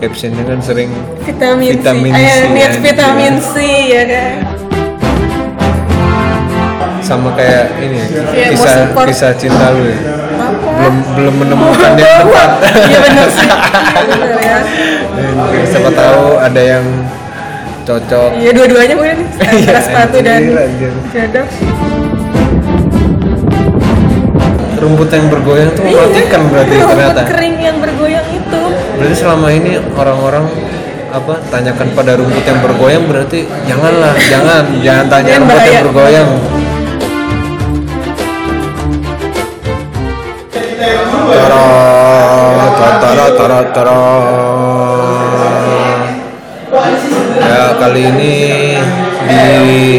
captionnya kan sering vitamin, Vitamin C, C, niat anjir. vitamin C ya kan? Sama kayak ini Iya, mau kisah kisah cinta lu ya. apa? Belum belum menemukan yang tepat iya benar sih. Iya, benar ya. Siapa tahu ada yang cocok. Iya dua-duanya mungkin. Iya, sepatu dan anjir. jodoh rumput yang bergoyang tuh mematikan berarti Rumput ternyata kering yang bergoyang itu berarti selama ini orang-orang apa tanyakan pada rumput yang bergoyang berarti janganlah jangan jangan tanya rumput yang bahaya. bergoyang Tara, tara, tara, tara. Ya kali ini di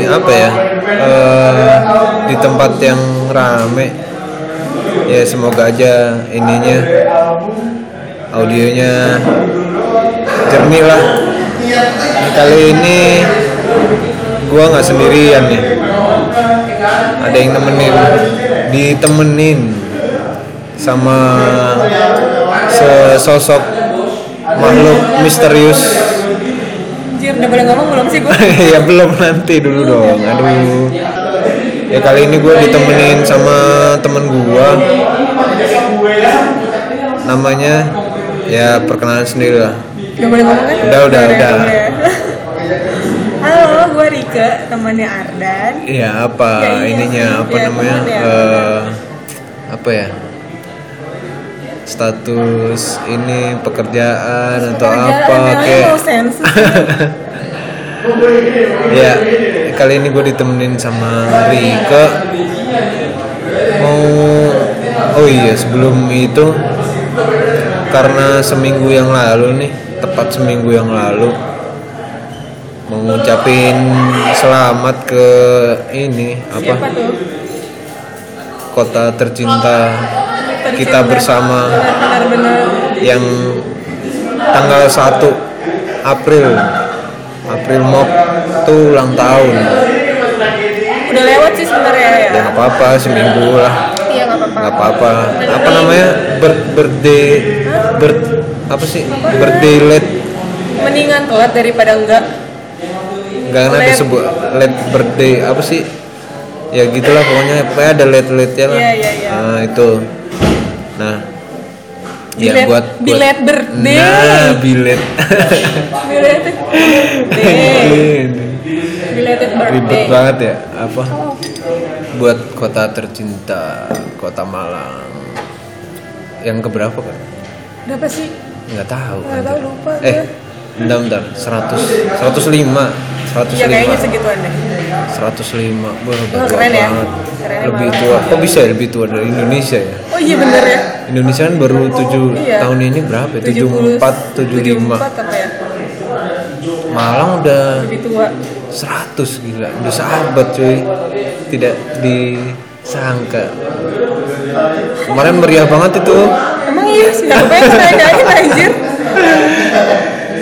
apa ya eh, di tempat yang rame ya semoga aja ininya audionya jernih lah. Kali ini gua nggak sendirian nih. Ada yang nemenin ditemenin sama sesosok makhluk misterius. Anjir, udah boleh ngomong belum sih gue? ya belum nanti dulu dong. Aduh ya kali ini gue ditemenin sama temen gue namanya ya perkenalan sendiri lah Udah boleh ngomong kan? Udah, udah, udah. ya. Halo, gue Rika, temannya Ardan Iya apa Ya, iya ininya sih, apa ya, namanya ya. eh, apa ya status ini pekerjaan atau apa Kerjaan, kayak ya kali ini gue ditemenin sama Rika. Mau oh iya sebelum itu karena seminggu yang lalu nih tepat seminggu yang lalu mau ngucapin selamat ke ini apa? Kota tercinta kita bersama yang tanggal 1 April April Mop tuh ulang tahun. Udah lewat sih sebenarnya ya? Ya nggak apa-apa seminggu lah. Iya nggak apa-apa. Nggak apa-apa. Apa namanya? Ber birthday ber apa sih? Birthday late. Mendingan telat daripada enggak. Nggak kan ada sebuah late birthday apa sih? Ya gitulah pokoknya. Pokoknya ada late late ya lah. Iya, iya, iya. nah itu. Nah ya Bilet- buat, buat bilet birthday. nah bilet. Belated birthday. Ribet banget ya apa? Buat kota tercinta kota Malang. Yang keberapa kan Berapa sih? nggak tahu Nggak tahu, lupa eh bentar bentar. 100 105 105 Iya kayaknya segituan deh. 105 Wah, Oh, keren ya. banget. Keren lebih tua. Kok bisa ya lebih tua dari Indonesia ya? Oh iya bener ya. Indonesia kan baru 7 Iya. tahun ini berapa ya? 70, 74 75 74 apa ya? Malang udah Lebih tua. 100 gila. Udah sahabat cuy. Tidak disangka. Kemarin meriah banget itu. Emang iya sih, apa yang ngerayain anjir?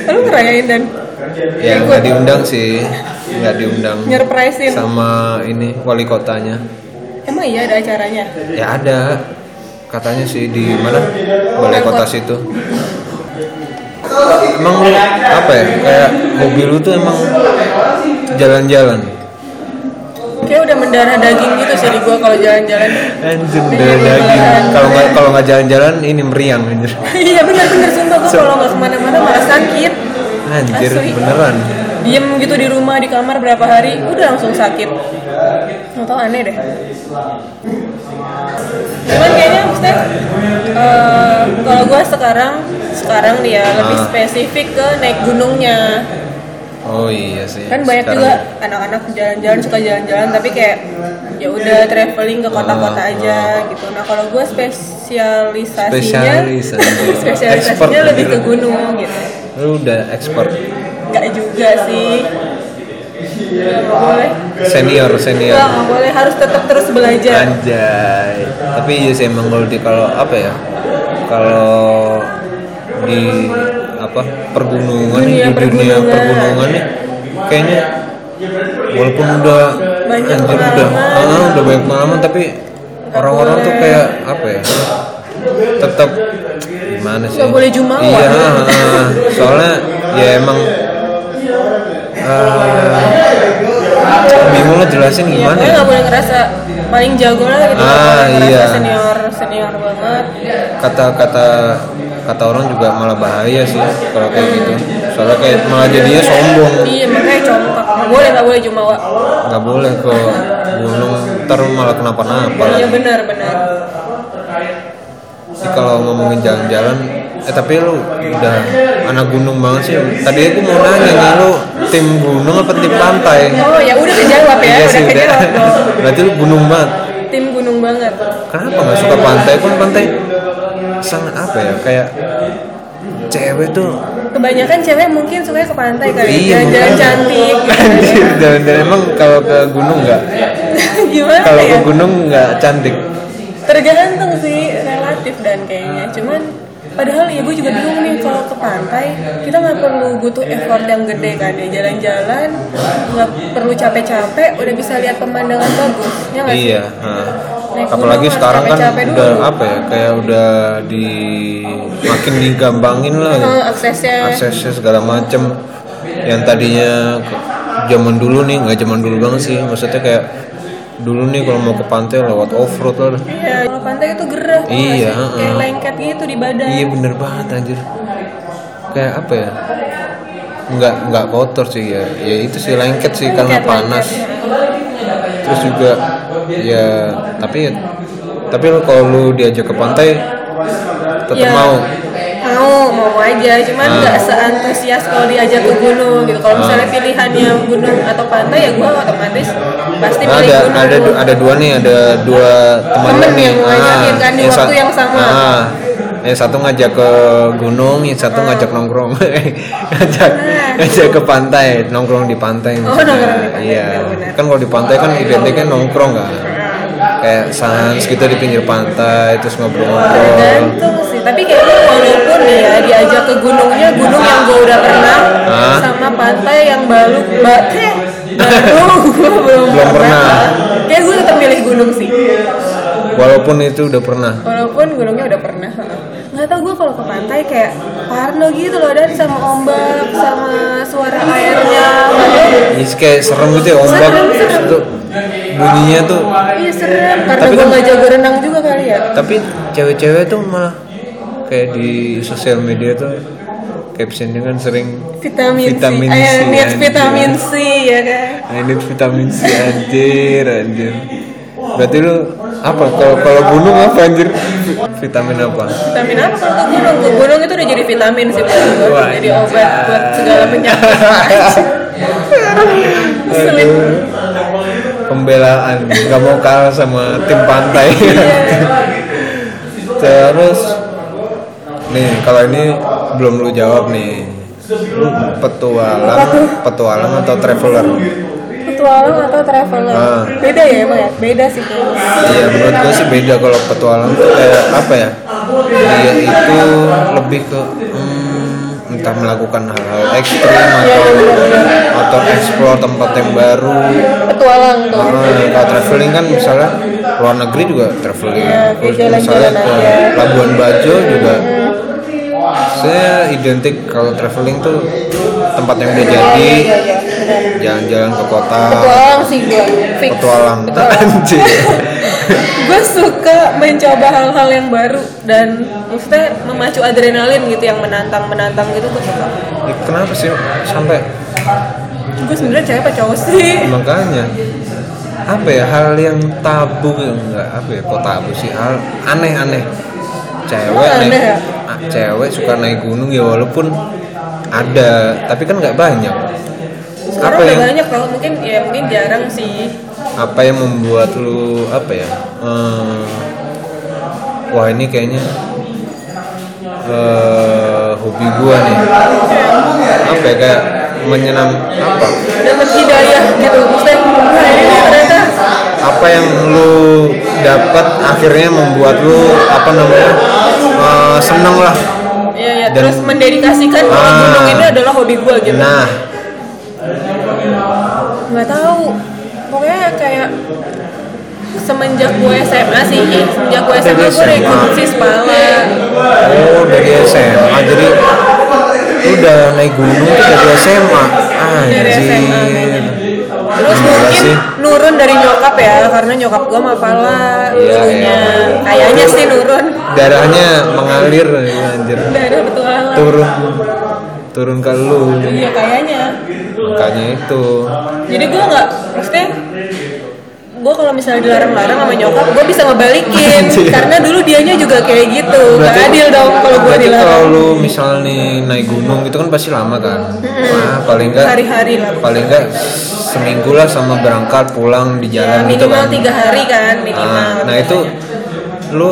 Lu ngerayain dan ya nggak diundang sih. Nggak diundang nyerpresin sama ini wali kotanya. Emang iya ada acaranya? ya ada. Katanya sih di mana? Balai kota situ. Emang lu apa ya? Kayak hobi lu tuh emang jalan-jalan. Kayak udah mendarah daging gitu sih di gua kalau jalan-jalan. Anjir dari daging. kalau nggak kalau nggak jalan-jalan ini meriang anjir. Iya bener-bener sumpah gua kalau nggak ke mana-mana malah sakit anjir Asli. beneran. Diem gitu di rumah, di kamar berapa hari, udah langsung sakit. Nggak tau aneh deh. Cuman kayaknya maksudnya eh, Kalau gua sekarang Sekarang dia lebih Ah. spesifik ke naik gunungnya. Oh iya sih kan banyak Sekarang- juga anak-anak jalan-jalan suka jalan-jalan tapi kayak ya udah traveling ke kota-kota Ah, aja gitu. Nah kalau gue spesialisasinya spesialisasinya lebih ke gunung gitu lu udah expert nggak juga sih Nggak boleh senior senior nggak boleh harus tetap terus belajar Anjay. Tapi iya sih emang kalau apa ya? Kalau di apa pergunungan Dunia di dunia pergunungan. pergunungan nih kayaknya walaupun udah Banyak anjir udah pengalaman. ah, udah banyak pengalaman tapi orang-orang tuh kayak apa ya? tetap gimana sih Nggak boleh jumawa. iya soalnya ya emang eh, bingung lo jelasin Iya, gimana ya nggak boleh ngerasa paling jago lah gitu. Ah, iya. senior senior banget. kata-kata kata orang juga malah bahaya sih kalau kayak gitu soalnya kayak malah jadinya sombong Iya, makanya congkak. Nggak boleh, nggak boleh jumawa. nggak boleh ke gunung ntar malah kenapa-napa Iya benar benar. Kalau ngomongin jalan-jalan, eh tapi lu udah anak gunung banget sih. Tadi aku mau nanya nih lu tim gunung apa tim pantai? Oh ya udah kejawab ya, Iya udah sih udah. dong. Berarti lu gunung banget. Tim gunung banget. Kenapa nggak suka pantai? Kan pantai sangat apa ya? Kayak cewek tuh Kebanyakan cewek mungkin suka ke pantai kali, Iya, jalan-jalan cantik. Anjir, dan, dan emang kalau ke gunung nggak? Gimana Kalau ya? ke gunung nggak cantik. Tergantung sih, relatif dan kayaknya. Cuman padahal ya gue juga bingung nih kalau ke pantai kita nggak perlu butuh effort yang gede kan ya jalan-jalan nggak perlu capek-capek udah bisa lihat pemandangan bagus ya nggak sih Iya. Naik Apalagi gunung sekarang harus kan capek-capek dulu. udah apa ya? Kayak udah di makin digampangin lah. Eh, aksesnya aksesnya segala macem yang tadinya zaman dulu nih nggak zaman dulu banget sih maksudnya kayak dulu nih kalau mau ke pantai lewat off road lah iya kalau pantai itu gerah Iya, heeh. kayak lengket gitu di badan. Iya bener banget anjir. Kayak apa ya? Nggak nggak kotor sih ya. Ya itu sih lengket sih karena panas lengket. terus juga ya tapi tapi kalau lu diajak ke pantai tetap Ya, mau mau mau aja. Cuman Ah. nggak seantusias kalau diajak ke gunung gitu. Kalau misalnya pilihannya gunung atau pantai ya gue otomatis pasti Nah, pilih ada gunung. ada du- ada dua nih ada dua teman Temen nih. yang ngajakin kan di yang waktu yang sama. ah, yang satu ngajak ke gunung yang satu ngajak nongkrong. Ngajak ngajak ke pantai nongkrong di pantai Oh, nongkrong di pantai, iya. kan kalau di pantai kan identiknya nongkrong kan kayak sans kita di pinggir pantai terus ngobrol-ngobrol. Tergantung sih tapi kayaknya walaupun nih ya diajak ke gunungnya gunung yang gue udah pernah Ah. sama pantai yang baru ba eh, baru gue belum, Belum pernah. kayak gue tetap milih gunung sih. Walaupun itu udah pernah. Walaupun gunungnya udah pernah nggak tau gue kalau ke pantai kayak parno gitu loh dan sama ombak sama suara airnya. Ini kayak serem gitu ya ombak. Serem, serem. Bunyinya tuh iya serem. Karena Tapi gue kan- nggak jago renang juga kali ya. Tapi cewek-cewek tuh malah kayak di sosial media tuh captionnya kan sering vitamin, Vitamin C, C, Ayo, need vitamin C ya kan? I need vitamin C anjir anjir. Berarti lu apa? Kalau kalau gunung apa anjir? Vitamin apa? Vitamin apa? Kalau ke gunung ke gunung itu udah jadi vitamin sih buat jadi obat buat segala penyakit. Sulit. Pembelaan. Nggak mau kalah sama tim pantai. Terus nih kalau ini belum lu jawab nih. Lu petualang petualang atau traveler? Petualang atau traveler? Ah. beda ya emang ya? Beda sih. Iya menurut gue sih beda kalau petualang tuh kayak apa ya? Dia itu lebih ke hmm, entah melakukan hal-hal ekstrim atau atau explore tempat yang baru. Petualang tuh. Nah, kalau traveling kan misalnya luar negeri juga traveling. Iya, terus misalnya ke. Labuan Bajo juga saya identik kalau traveling tuh tempat yang udah jadi jalan-jalan ke kota. Petualang sih gue fix. Petualang. Anjir. Gue suka mencoba hal-hal yang baru dan maksudnya memacu adrenalin gitu yang menantang menantang gitu gue suka Ya, kenapa sih sampai? Gue sebenarnya cewek apa cowok sih? Makanya apa ya hal yang tabu enggak apa ya kok tabu sih? Hal aneh-aneh. Cewek aneh naik ya? Cewek suka naik gunung ya walaupun ada tapi kan nggak banyak. Sekarang apa udah yang banyak kalau mungkin ya mungkin jarang sih. Apa yang membuat lu apa ya eh, wah ini kayaknya eh, hobi gua nih. Apa ya kayak menyenam apa? Dapat hidayah gitu maksudnya wah ini nih ternyata apa yang lu dapat akhirnya membuat lu apa namanya eh, seneng lah. Ya ya terus mendedikasikan bahwa Ah. gunung ini adalah hobi gue gitu. Nah. Nggak tahu. Pokoknya kayak semenjak gue SMA sih semenjak gue SMA gue ikut Vispala Oh dari SMA jadi udah naik gunung tuh dari SMA. dari SMA Anjir. Terus Gila mungkin sih. nurun dari nyokap ya karena nyokap gue mafala Iya, iya. kayaknya sih nurun Darahnya mengalir ya, anjir. dari petualang Turun turun ke lu. iya kayaknya Makanya itu. jadi gue nggak maksudnya gue kalau misalnya dilarang-larang sama nyokap gue bisa ngebalikin Anjir. karena dulu dianya juga kayak gitu gak adil dong kalau gue berarti kalau dilarang lu misalnya nih naik gunung itu kan pasti lama kan. Nah, paling enggak hari-hari lah paling enggak seminggu lah sama berangkat pulang di ya, jalan gitu minimal kan. tiga hari kan minimal Nah, nah itu lu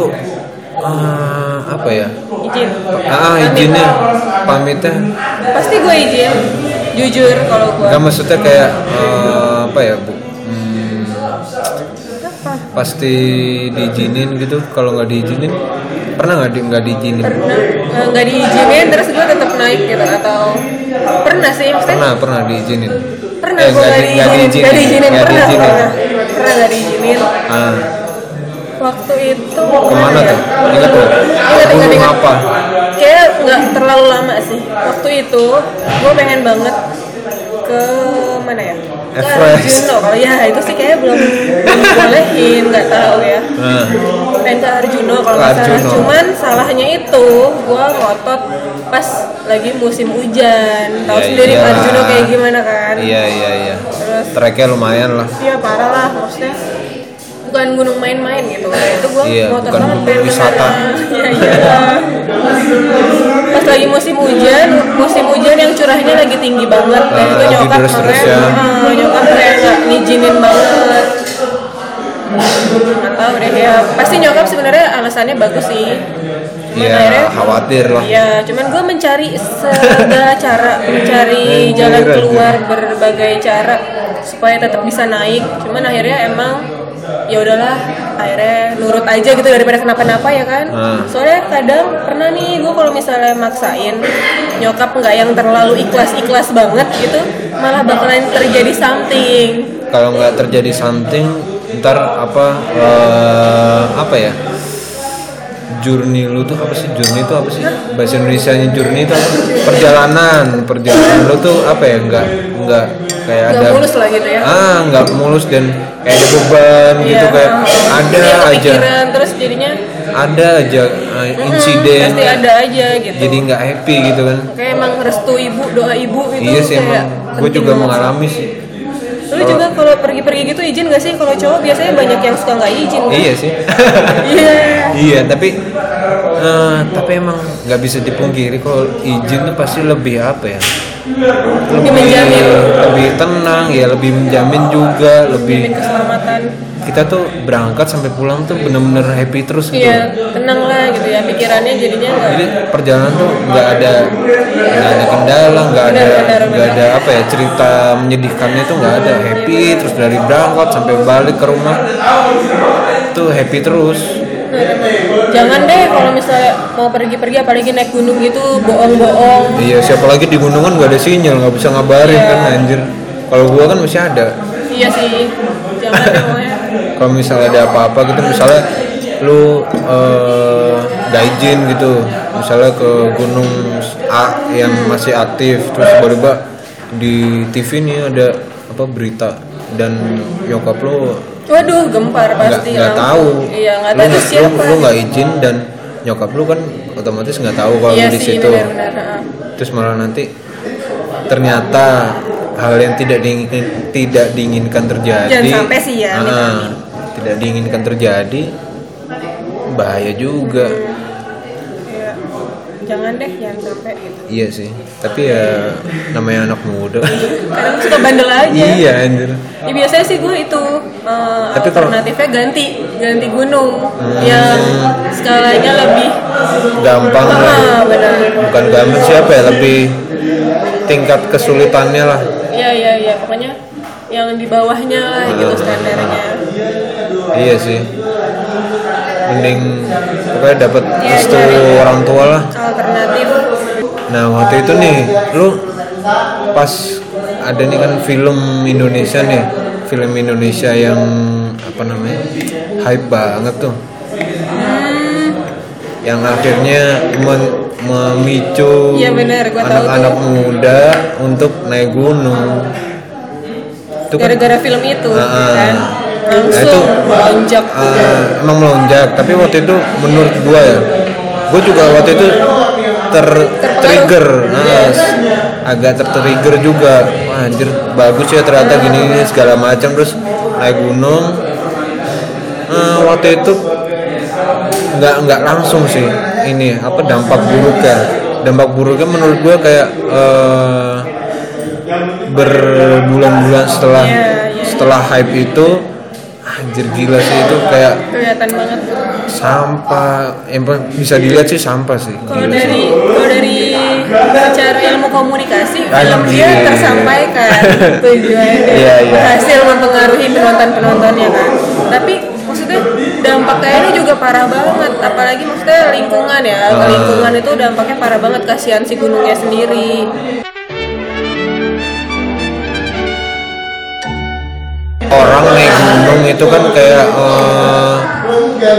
ah, apa ya? izin Ah, izinnya pamitnya pasti gue izin jujur kalau gue Gak maksudnya kayak eh, apa ya bu? Pasti diizinin gitu. Kalau nggak diizinin pernah nggak di nggak diizinin? pernah eh, nggak diizinin terus gue tetap naik gitu atau pernah sih maksudnya Pernah pernah diizinin. pernah Eh, gue nggak di- nggak diizinin nggak diizinin nggak pernah diizinin. pernah pernah nggak diizinin Ah, waktu itu ke mana ya? tuh? Ingat nggak? Ingat, ingat. apa? kayak nggak terlalu lama sih waktu itu gue pengen banget ke mana ya Everest. Arjuno kalau ya itu sih kayak belum belum bolehin nggak tahu ya Nah, pengen ke Arjuno kalau nggak salah cuman salahnya itu gue ngotot pas lagi musim hujan tahu ya sendiri iyalah. Arjuno kayak gimana kan Iya iya iya. Terus? Treknya lumayan lah. Iya parah lah maksudnya bukan gunung main-main gitu itu gue Iya, ngotot banget pengen wisata. Iya iya. Pas lagi musim hujan, musim hujan yang curahnya lagi tinggi banget dan Ah, itu nyokap kayak ya. ah, nyokap kayak nggak ngizinin banget. Tahu deh ya. Pasti nyokap sebenarnya alasannya bagus sih. Cuman Iya, akhirnya- khawatir lah. Iya, cuman gue mencari segala cara, mencari jalan Anjir, keluar berbagai cara supaya tetap bisa naik. Cuman akhirnya emang ya udahlah, akhirnya nurut aja gitu daripada kenapa-napa ya kan. Hmm. Soalnya kadang pernah nih gue kalau misalnya maksain nyokap nggak yang terlalu ikhlas-ikhlas banget gitu, malah bakalan terjadi something. Kalau nggak terjadi something, ntar apa eh, apa ya? Journey lu tuh apa sih? Journey itu apa sih? Bahasa Indonesia nya journey itu apa? Perjalanan, perjalanan lu tuh apa ya? Nggak nggak kayak Nggak ada mulus lah gitu ya. ah nggak mulus dan kayak ada beban gitu Iya. kayak ada Iya, aja kepikiran, terus jadinya ada aja uh, insiden pasti ada aja gitu. jadi nggak happy gitu kan kayak emang restu ibu doa ibu itu iya sih emang gue juga mengalami sih lu juga kalau pergi-pergi gitu izin gak sih? Kalau cowok biasanya banyak yang suka nggak izin kan? iya sih. Iya. Iya tapi eh, tapi emang nggak bisa dipungkiri kalau izin tuh pasti lebih apa ya? Lebih menjamin. Lebih tenang ya lebih menjamin juga menjamin lebih keselamatan kita tuh berangkat sampai pulang tuh bener-bener happy terus gitu. Iya tenang lah gitu ya pikirannya jadinya nggak jadi perjalanan tuh nggak ada nggak ada kendala nggak ada nggak ada apa ya cerita menyedihkannya tuh nggak ada. Happy terus dari berangkat sampai balik ke rumah tuh happy terus. Nah, jangan deh kalau misalnya mau pergi-pergi apalagi naik gunung gitu bohong-bohong. Iya siapa lagi di gunungan nggak ada sinyal nggak bisa ngabarin Iya. kan anjir. Kalau gua kan masih ada. Iya sih kalau misalnya ada apa-apa gitu misalnya lu eh, nggak izin gitu misalnya ke gunung A yang masih aktif terus tiba-tiba di TV nih ada apa berita dan nyokap lu waduh gempar pasti nggak tahu. Iya nggak lu, tahu lu, siapa lu nggak izin dan nyokap lu kan otomatis nggak tahu kalau iya di situ. terus malah nanti ternyata hal yang tidak diingin, tidak diinginkan terjadi Jangan sampai sih ya, amin-amin. tidak diinginkan terjadi bahaya juga Iya. Jangan deh jangan sampai gitu. Iya sih tapi ya namanya anak muda. Kadang suka bandel aja. Iya anjir. Ya, biasanya sih gue itu eh, Tapi kalau- alternatifnya ganti ganti gunung. Hmm. yang skalanya lebih gampang lah. Ah benar. Bukan gampang siapa ya? Lebih tingkat kesulitannya lah. Iya iya iya. Pokoknya yang di bawahnya lah gitu Ah. standarnya. Iya sih mending pokoknya dapat Iya, restu orang tua lah. alternatif. Nah waktu itu nih, lu pas ada nih kan film Indonesia nih, film Indonesia yang apa namanya hype banget tuh. Yang akhirnya men- memicu tahu anak-anak muda untuk naik gunung. Kan gara-gara film itu Ah, ah. Nah, itu- melonjak. Ah, emang melonjak tapi waktu itu menurut gua ya gua juga waktu itu ter trigger nah, agak tertrigger juga. Wah, anjir bagus ya ternyata gini gini segala macam. Terus naik gunung. Ah, waktu itu nggak nggak langsung sih ini apa dampak buruknya dampak buruknya menurut gua kayak eh, berbulan-bulan setelah Iya, iya. setelah hype itu anjir gila sih itu kayak kelihatan banget. sampah. Emang bisa dilihat sih sampah sih. Kalau dari kalau dari secara ilmu komunikasi film dia tersampaikan. Tujuannya Iya, iya. berhasil mempengaruhi penonton penontonnya kan. Tapi maksudnya dampaknya ini juga parah banget. Apalagi maksudnya lingkungan ya. Ah. lingkungan itu dampaknya parah banget. Kasihan si gunungnya sendiri orang naik gunung itu kan kayak eh,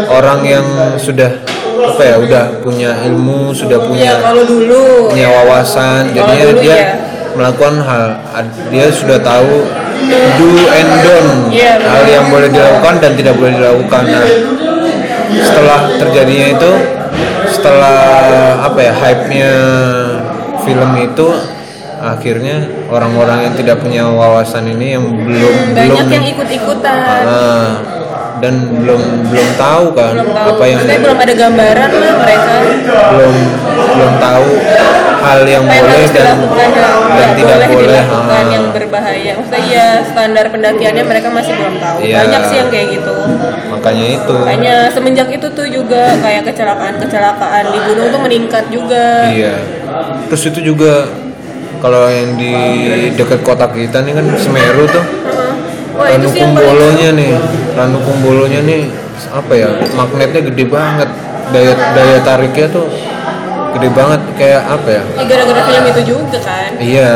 orang yang sudah apa ya udah punya ilmu sudah ya punya kalau dulu. punya wawasan. Kalau jadinya dulu dia ya. melakukan hal dia sudah tahu do and don't Iya, hal yang boleh dilakukan dan tidak boleh dilakukan. Nah setelah terjadinya itu setelah apa ya hype nya film itu akhirnya orang-orang yang tidak punya wawasan ini yang belum belum banyak yang ikut-ikutan. Ah, dan belum belum tahu kan belum tahu. apa yang maksudnya belum ada gambaran lah mereka. Belum belum tahu hal yang apa yang boleh harus dan dilakukan dan nggak tidak boleh boleh. dilakukan ah. yang berbahaya. Maksudnya ya standar pendakiannya mereka masih belum tahu. Iya. banyak sih yang kayak gitu. Makanya itu. Makanya semenjak itu tuh juga kayak kecelakaan kecelakaan di gunung tuh meningkat juga. Iya. Terus itu juga kalau yang di dekat kota kita nih kan Semeru tuh. Wah Ranu Kumbolonya nih. Ranu Kumbolonya nih apa ya? Magnetnya gede banget. Daya daya tariknya tuh gede banget. Kayak apa ya? Ya, gara-gara film itu juga kan. Iya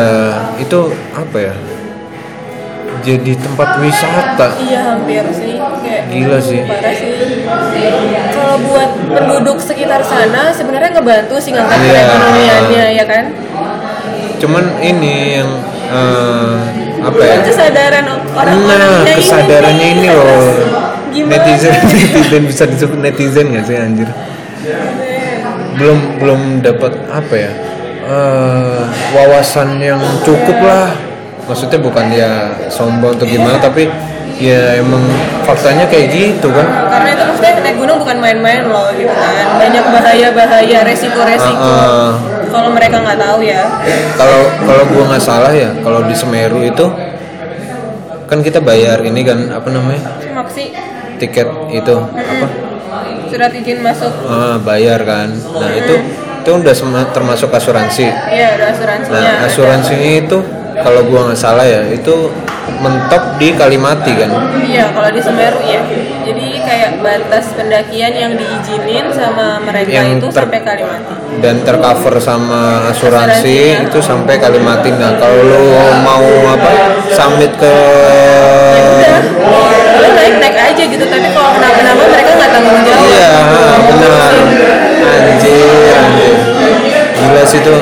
itu apa ya? Jadi tempat wisata. Iya hampir sih. Kayak Gila sih. parah sih. Kalau buat penduduk sekitar sana sebenarnya ngebantu sih ngangkat Iya. perekonomiannya ya kan cuman ini yang eh, apa ya kesadaran orang-orangnya nah ini kesadarannya nih. ini loh Gimana? netizen netizen bisa disebut netizen nggak sih anjir belum belum dapat apa ya eh, wawasan yang cukup lah maksudnya bukan dia sombong atau gimana tapi ya emang faktanya kayak gitu kan? Karena itu maksudnya naik gunung bukan main-main loh gitu kan. Banyak bahaya-bahaya resiko-resiko. Ah, ah. kalau mereka nggak tahu ya. Kalau kalau gua nggak salah ya kalau di Semeru itu kan kita bayar ini kan apa namanya? Maksi tiket itu apa? Surat izin masuk. Ah, bayar kan. Nah itu itu udah termasuk asuransi. Iya ada asuransinya. Nah asuransinya itu kalau gua nggak salah ya itu mentok di Kalimati kan? Iya kalau di Semeru ya jadi kayak batas pendakian yang diizinin sama mereka Yang itu sampai Kalimantan dan tercover sama asuransi Asuransinya. itu sampai Kalimati. Nah kalau lu mau apa summit ke udah. Lo naik naik aja gitu. Tapi kalau kenapa-napa mereka nggak tanggung jawab. Iya benar. Anjir anjir. Gila sih tuh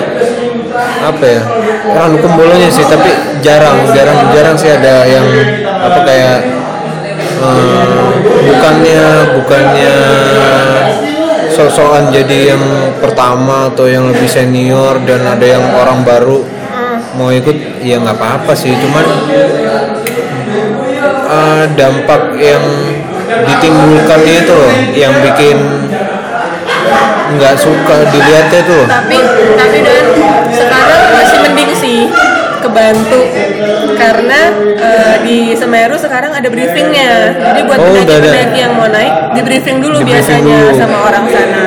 apa ya? Ranu Kumbolonya sih tapi jarang jarang jarang sih ada yang apa kayak eh, bukannya bukannya sosokan jadi yang pertama atau yang lebih senior dan ada yang orang baru mau ikut ya nggak apa-apa sih. Cuman eh, dampak yang ditimbulkannya itu loh yang bikin nggak suka dilihatnya itu loh tapi tapi dan sekarang masih mending sih kebantu. Karena eh, di Semeru sekarang ada briefingnya. Jadi buat Oh, pendaki-pendaki yang mau naik di briefing dulu Di briefing biasanya dulu. sama orang sana.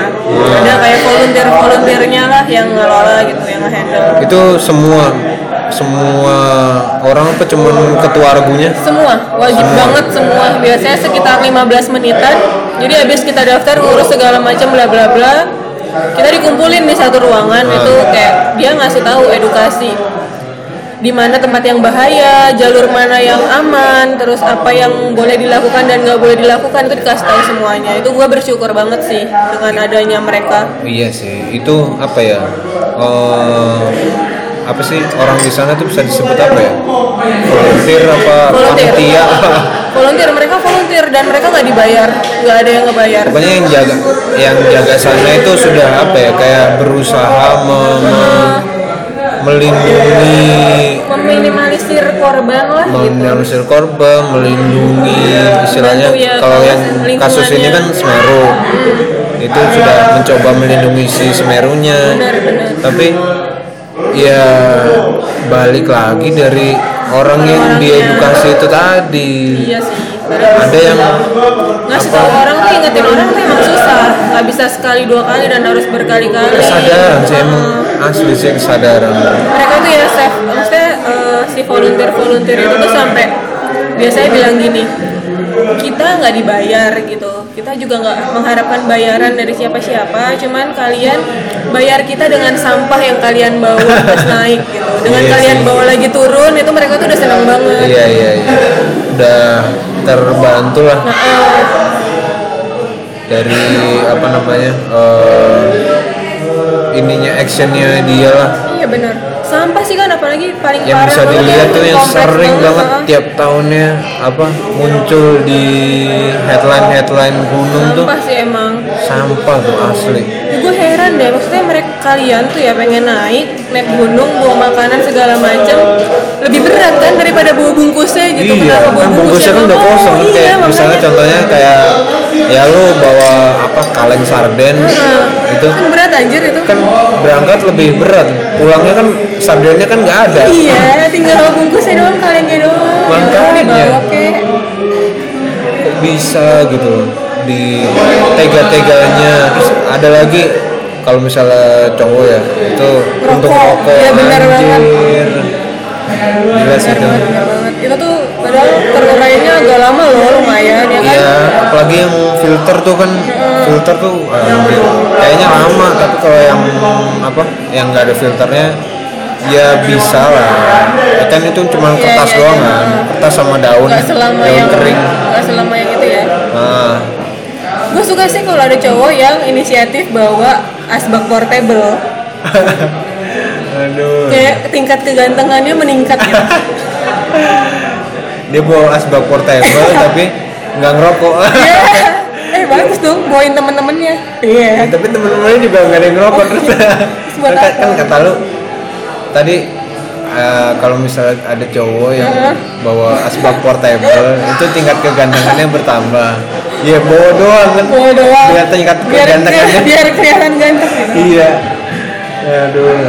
Ada kayak volunteer volunteernya lah yang ngelola gitu yang ngehandle. Itu semua semua orang apa cuman ketua argunya semua wajib banget semua. Biasanya sekitar 15 menitan jadi habis kita daftar ngurus segala macam bla bla bla kita dikumpulin di satu ruangan Ah. itu kayak dia ngasih tahu edukasi di mana tempat yang bahaya, jalur mana yang aman, terus apa yang boleh dilakukan dan nggak boleh dilakukan itu dikasih tahu semuanya. Itu gue bersyukur banget sih dengan adanya mereka. Iya sih, itu apa ya? eh, apa sih orang di sana tuh bisa disebut apa ya? Volunteer apa panitia? Volunteer mereka volunteer dan mereka nggak dibayar, nggak ada yang ngebayar. Pokoknya yang jaga yang jaga sana itu sudah apa ya? Kayak berusaha me- me- melindungi Meminimalisir korban lah gitu. meminimalisir korban, melindungi istilahnya Bantu ya, kalau yang kasus ini kan Semeru itu sudah mencoba melindungi si Semerunya Benar-benar. tapi ya balik lagi dari orang yang diedukasi itu tadi. Iya sih. ada yang ngasih tahu orang tuh ingetin orang tuh emang susah. Nggak bisa sekali dua kali dan harus berkali-kali. Kesadaran sih emang asli sih kesadaran. Mereka tuh ya chef maksudnya eh, si volunteer volunteer itu tuh sampai biasanya bilang gini kita nggak dibayar gitu kita juga nggak mengharapkan bayaran dari siapa-siapa cuman kalian bayar kita dengan sampah yang kalian bawa terus naik gitu. Dengan Iya kalian sih. bawa lagi turun itu mereka tuh udah senang banget. Iya iya iya. Udah terbantu lah. Nah, eh, dari apa namanya eh, ininya actionnya dia lah. Iya benar sampah sih kan apalagi paling yang parah bisa banget dilihat tuh yang sering banget Heeh. tiap tahunnya apa muncul di headline headline gunung tuh sampah sih emang sampah tuh asli Ya, gue heran deh maksudnya mereka kalian tuh ya pengen naik naik gunung bawa makanan segala macam lebih berat kan daripada bawa bungkusnya gitu iya Kenapa bawa kan bungkusnya kan udah kosong iya, kayak misalnya makanya. contohnya kayak ya lu bawa apa kaleng sarden itu kan berat anjir itu. Kan berangkat lebih berat. Pulangnya kan sardennya kan nggak ada. Iya tinggal bungkusnya doang kalengnya doang. Makanya. kok bisa gitu di tega-teganya terus ada lagi kalau misalnya cowok ya itu untuk Rokok. rokok Iya, benar banget. anjir gila sih itu itu tuh padahal terurainya agak lama loh lumayan ya kan? Iya, apalagi yang filter tuh kan filter tuh anjir, kayaknya lama tapi kalau yang apa yang nggak ada filternya ya bisa lah. Ya kan itu cuma Iya, kertas iya, doang iya. kan? Kertas sama daun nggak selama daun yang kering. nggak selama yang itu ya? Nah. Gue suka sih kalau ada cowok yang inisiatif bawa asbak portable. Aduh. Kayak tingkat kegantengannya meningkat gitu. dia bawa asbak portable tapi nggak ngerokok. Iya. eh bagus dong bawain temen-temennya. Iya. Tapi temen-temennya juga nggak ada yang ngerokok terus buat kan, apa? kan kata lu tadi eh, kalau misalnya ada cowok yang bawa asbak portable itu tingkat kegantengannya bertambah. Ya bawa doang kan. Bawa doang. Biar tingkat kegantengannya. biar kelihatan ganteng. Gitu iya. Aduh.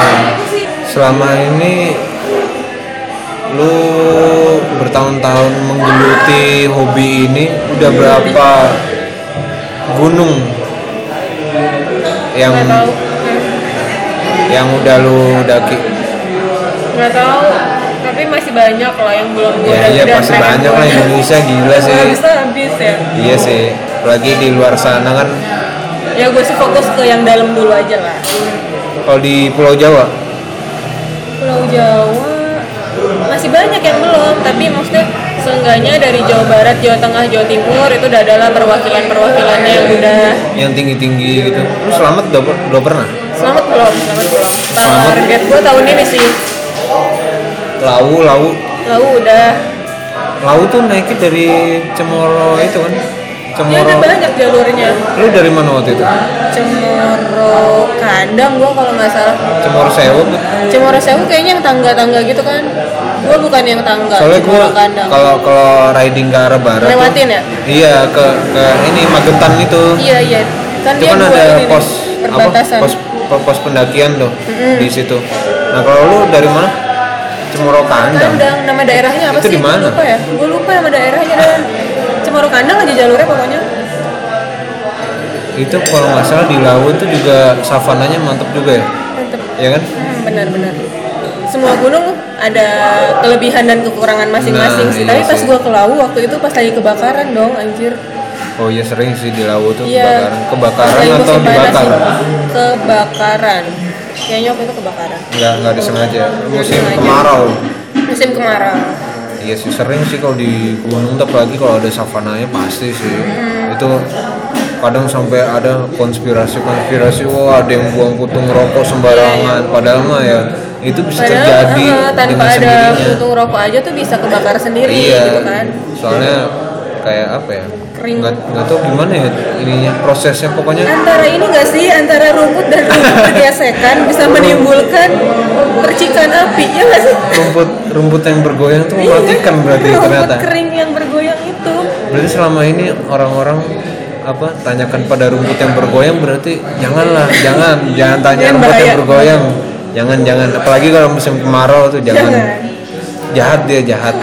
Selama ini lu bertahun-tahun menggeluti hobi ini udah berapa gunung yang tahu. yang udah lu daki? Nggak tahu tapi masih banyak lah yang belum ya iya pasti banyak lah Indonesia gila sih. Bisa habis ya. Iya sih apalagi di luar sana kan. Ya gue sih fokus ke yang dalam dulu aja lah. Kalau di Pulau Jawa? Pulau Jawa masih banyak yang belum tapi maksudnya seenggaknya dari Jawa Barat Jawa Tengah Jawa Timur itu udah adalah perwakilan perwakilannya yang udah yang tinggi-tinggi gitu. Lu selamat udah, udah pernah? Selamat belum selamat belum. Selamat. target gue tahun ini sih. Lawu Lawu lalu udah. Lawu tuh naiknya dari Cemoro itu kan? Ya Cemoro. ada banyak jalurnya. Lu dari mana waktu itu? Cemoro Kandang gue kalau nggak salah. Cemoro Sewu. Cemoro Sewu kayaknya yang tangga-tangga gitu kan gue bukan yang tangga soalnya Kandang kalau kalau riding ke arah barat tuh- Lewatin ya? iya ke ke ini Magetan itu iya iya kan itu kan ada pos apa perbatasan pos pos, pos pendakian tuh di situ nah kalau lu dari mana Cemoro Kandang Kandang nama daerahnya apa Itu sih? di mana? Lupa ya. Gue lupa nama daerahnya dan Cemoro Kandang aja jalurnya pokoknya. itu kalau nggak salah di Lawu itu juga savananya mantep juga ya Mantep. ya kan Hmm, benar-benar. Semua gunung ada kelebihan dan kekurangan masing-masing Nah, sih. iya Tapi pas gua ke Lawu waktu itu pas lagi kebakaran dong, anjir. oh iya sering sih di Lawu tuh Iya. kebakaran kebakaran atau dibakar. Kebakaran. Kayaknya waktu itu kebakaran. nggak nggak disengaja musim Disengaja. kemarau musim kemarau Iya sih sering sih kalau di gunung apalagi kalau ada savananya pasti sih itu kadang sampai ada konspirasi-konspirasi wah ada yang buang putung rokok sembarangan padahal mah ya itu bisa padahal terjadi eh, tanpa ada sendirinya. puntung rokok aja tuh bisa kebakar sendiri iya. gitu kan. Soalnya kayak apa ya Kering. nggak nggak tahu gimana ya ininya prosesnya pokoknya. Antara ini gak sih antara rumput dan rumput bergesekan bisa menimbulkan percikan api ya gak sih? Rumput rumput yang bergoyang tuh mematikan berarti rumput ternyata. kering yang bergoyang itu. Berarti selama ini orang-orang apa tanyakan pada rumput yang bergoyang berarti janganlah jangan jangan tanya rumput yang bergoyang jangan jangan. Apalagi kalau musim kemarau tuh jangan. Jangan. jahat dia jahat.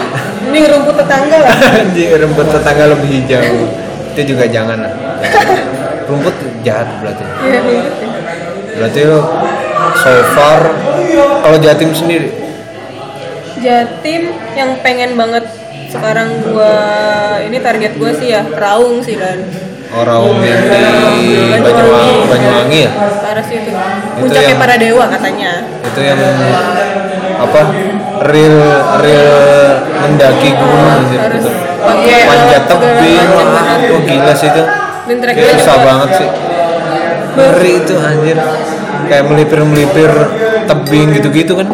Ini rumput tetangga lah. Anjing, rumput tetangga lebih hijau. Itu juga jangan lah. Rumput jahat berarti. Iya, gitu. berarti lo so far kalau jatim sendiri? Jatim yang pengen banget sekarang gua ini target gua sih ya Raung sih dan orang yang di Banyuwangi, Banyuwangi ya? Parah sih itu. Puncaknya para dewa katanya. itu yang apa? Real real mendaki gunung gitu Harus pakai tebing itu gila sih itu. Susah banget sih. Ngeri itu anjir. Kayak melipir melipir tebing gitu gitu kan.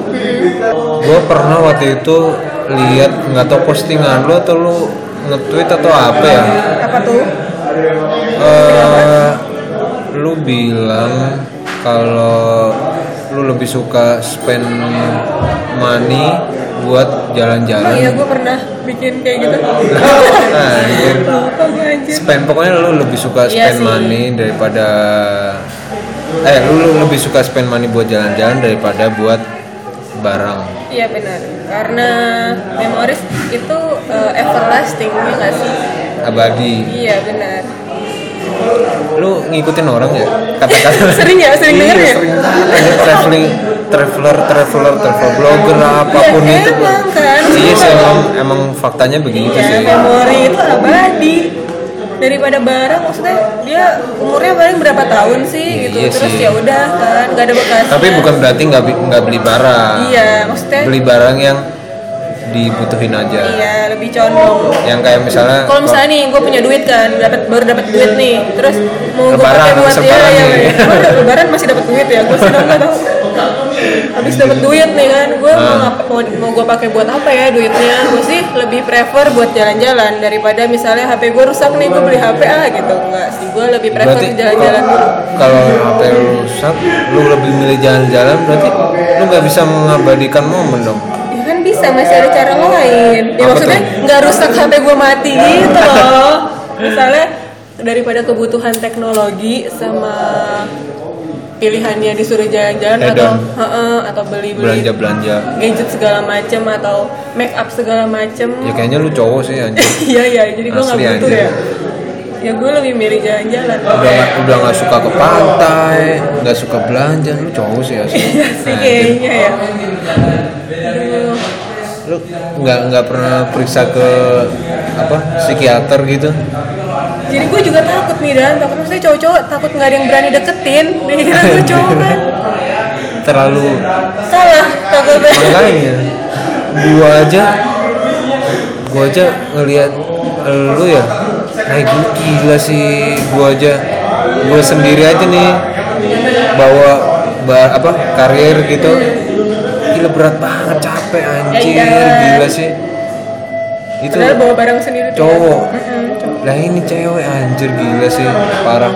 Gue pernah waktu itu lihat nggak tahu postingan lo atau lu nge-tweet atau apa ya? Apa tuh? Eh lu bilang kalau lu lebih suka spend money buat Oh jalan-jalan. iya gua pernah bikin kayak gitu. Nah, anjir. Spend pokoknya lu lebih suka Iya spend sih. money daripada eh lu, lu lebih suka spend money buat jalan-jalan daripada buat barang. Iya benar. Karena memoris itu eh, everlasting ya nggak sih? Abadi. Iya benar. Lu ngikutin orang ya? Kata-kata Sering ya, sering denger Iya, ya? sering. Ada traveling traveler traveler travel blogger lah, apa pun Ya, itu emang kan. iya sih emang emang faktanya begitu Iya, sih memori itu abadi daripada barang maksudnya dia umurnya paling berapa tahun sih Iya, gitu. iya terus ya udah kan nggak ada bekasnya tapi bukan berarti nggak nggak beli barang. Iya maksudnya beli barang yang dibutuhin aja. Iya lebih condong. Yang kayak misalnya kalau misalnya nih gue punya duit kan dapat baru dapat duit nih terus mau gue pakai buat habis ya ya. Lebaran masih dapat duit ya gue sih nggak tahu. Habis dapat duit nih kan gue mau Ah. ngap- mau, mau gue pakai buat apa ya duitnya? Gue sih lebih prefer buat jalan-jalan daripada misalnya HP gue rusak nih gue beli HP ah gitu. Enggak sih gue lebih prefer jalan-jalan dulu. kalau HP rusak lu lebih milih jalan-jalan berarti lu nggak bisa mengabadikan momen dong kan bisa masih ada cara lain. Ya Apa maksudnya nggak rusak HP gue mati gitu loh. Misalnya daripada kebutuhan teknologi sama pilihannya disuruh jalan-jalan atau heeh, atau beli-beli belanja belanja. gadget segala macem atau make up segala macem. Ya kayaknya lu cowok sih anjir iya iya jadi gue nggak butuh anjir. ya. Ya gue lebih milih jalan-jalan. Udah udah nggak suka ke pantai nggak suka belanja. Lu cowok sih asli. Iya sih kayaknya ya. Lu nggak nggak pernah periksa ke apa psikiater gitu? Jadi gue juga takut nih dan. Takut maksudnya cowok-cowok takut nggak ada yang berani deketin. Dikira gue cowok. Kan. terlalu Salah takutnya. makanya gua aja gua aja ngelihat lu ya. Naik gila sih gua aja. Gua sendiri aja nih bawa ba- apa karir gitu gila berat banget capek anjir Ya, gila sih itu Padahal bawa barang sendiri tuh. cowok cowok. lah ini cewek anjir gila sih parah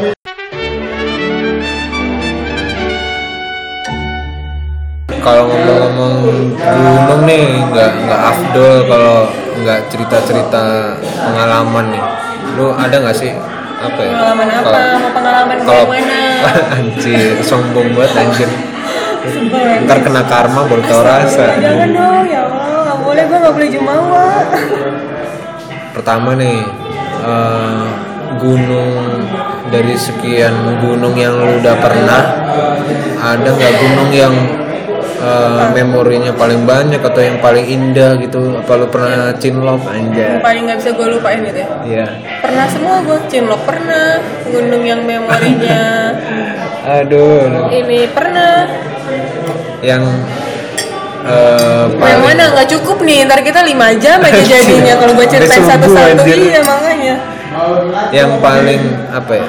kalau ngomong-ngomong gunung nih nggak nggak afdol kalau nggak cerita-cerita pengalaman nih lu ada nggak sih apa ya Pengalaman apa? Kalau- Mau pengalaman yang mana? anjir sombong banget anjir ya. Ntar kena karma baru tau rasa Jangan dong, ya Allah, nggak boleh gue nggak boleh jumawa. pertama nih eh, gunung dari sekian gunung yang lu udah pernah ada nggak gunung yang eh, memorinya paling banyak atau yang paling indah gitu apa lu pernah cinlok Yang anjay paling nggak bisa gue lupain gitu ya. Iya. Pernah semua gue, Cinlok pernah, gunung yang memorinya aduh ini pernah. Yang paling mana? Nggak cukup nih ntar kita lima jam aja jadinya kalau gue ceritain satu-satu. iya makanya. Yang paling apa ya?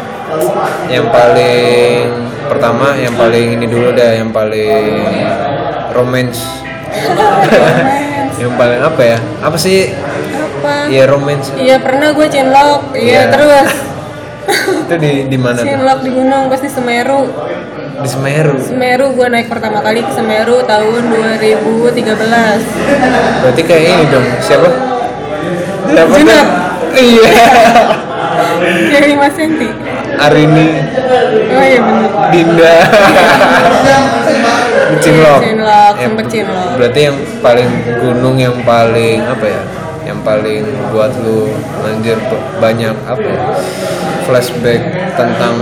Yang paling pertama yang paling ini dulu dah yang paling romance. Yang paling apa ya? Apa sih? Apa? Ya romance. Iya pernah gue cinlok iya Iya. terus. Itu di di mana cinlok di gunung pasti Semeru di Semeru. Semeru gue naik pertama kali ke Semeru tahun 2013 berarti kayak ini dong siapa? Siapa? Junap. iya. Yang 5 cm Arini. Oh iya bener. Dinda. Cinlok Cinlok, Ya, cinlok. berarti yang paling gunung yang paling apa ya? Yang paling buat lu anjir banyak apa ya, flashback tentang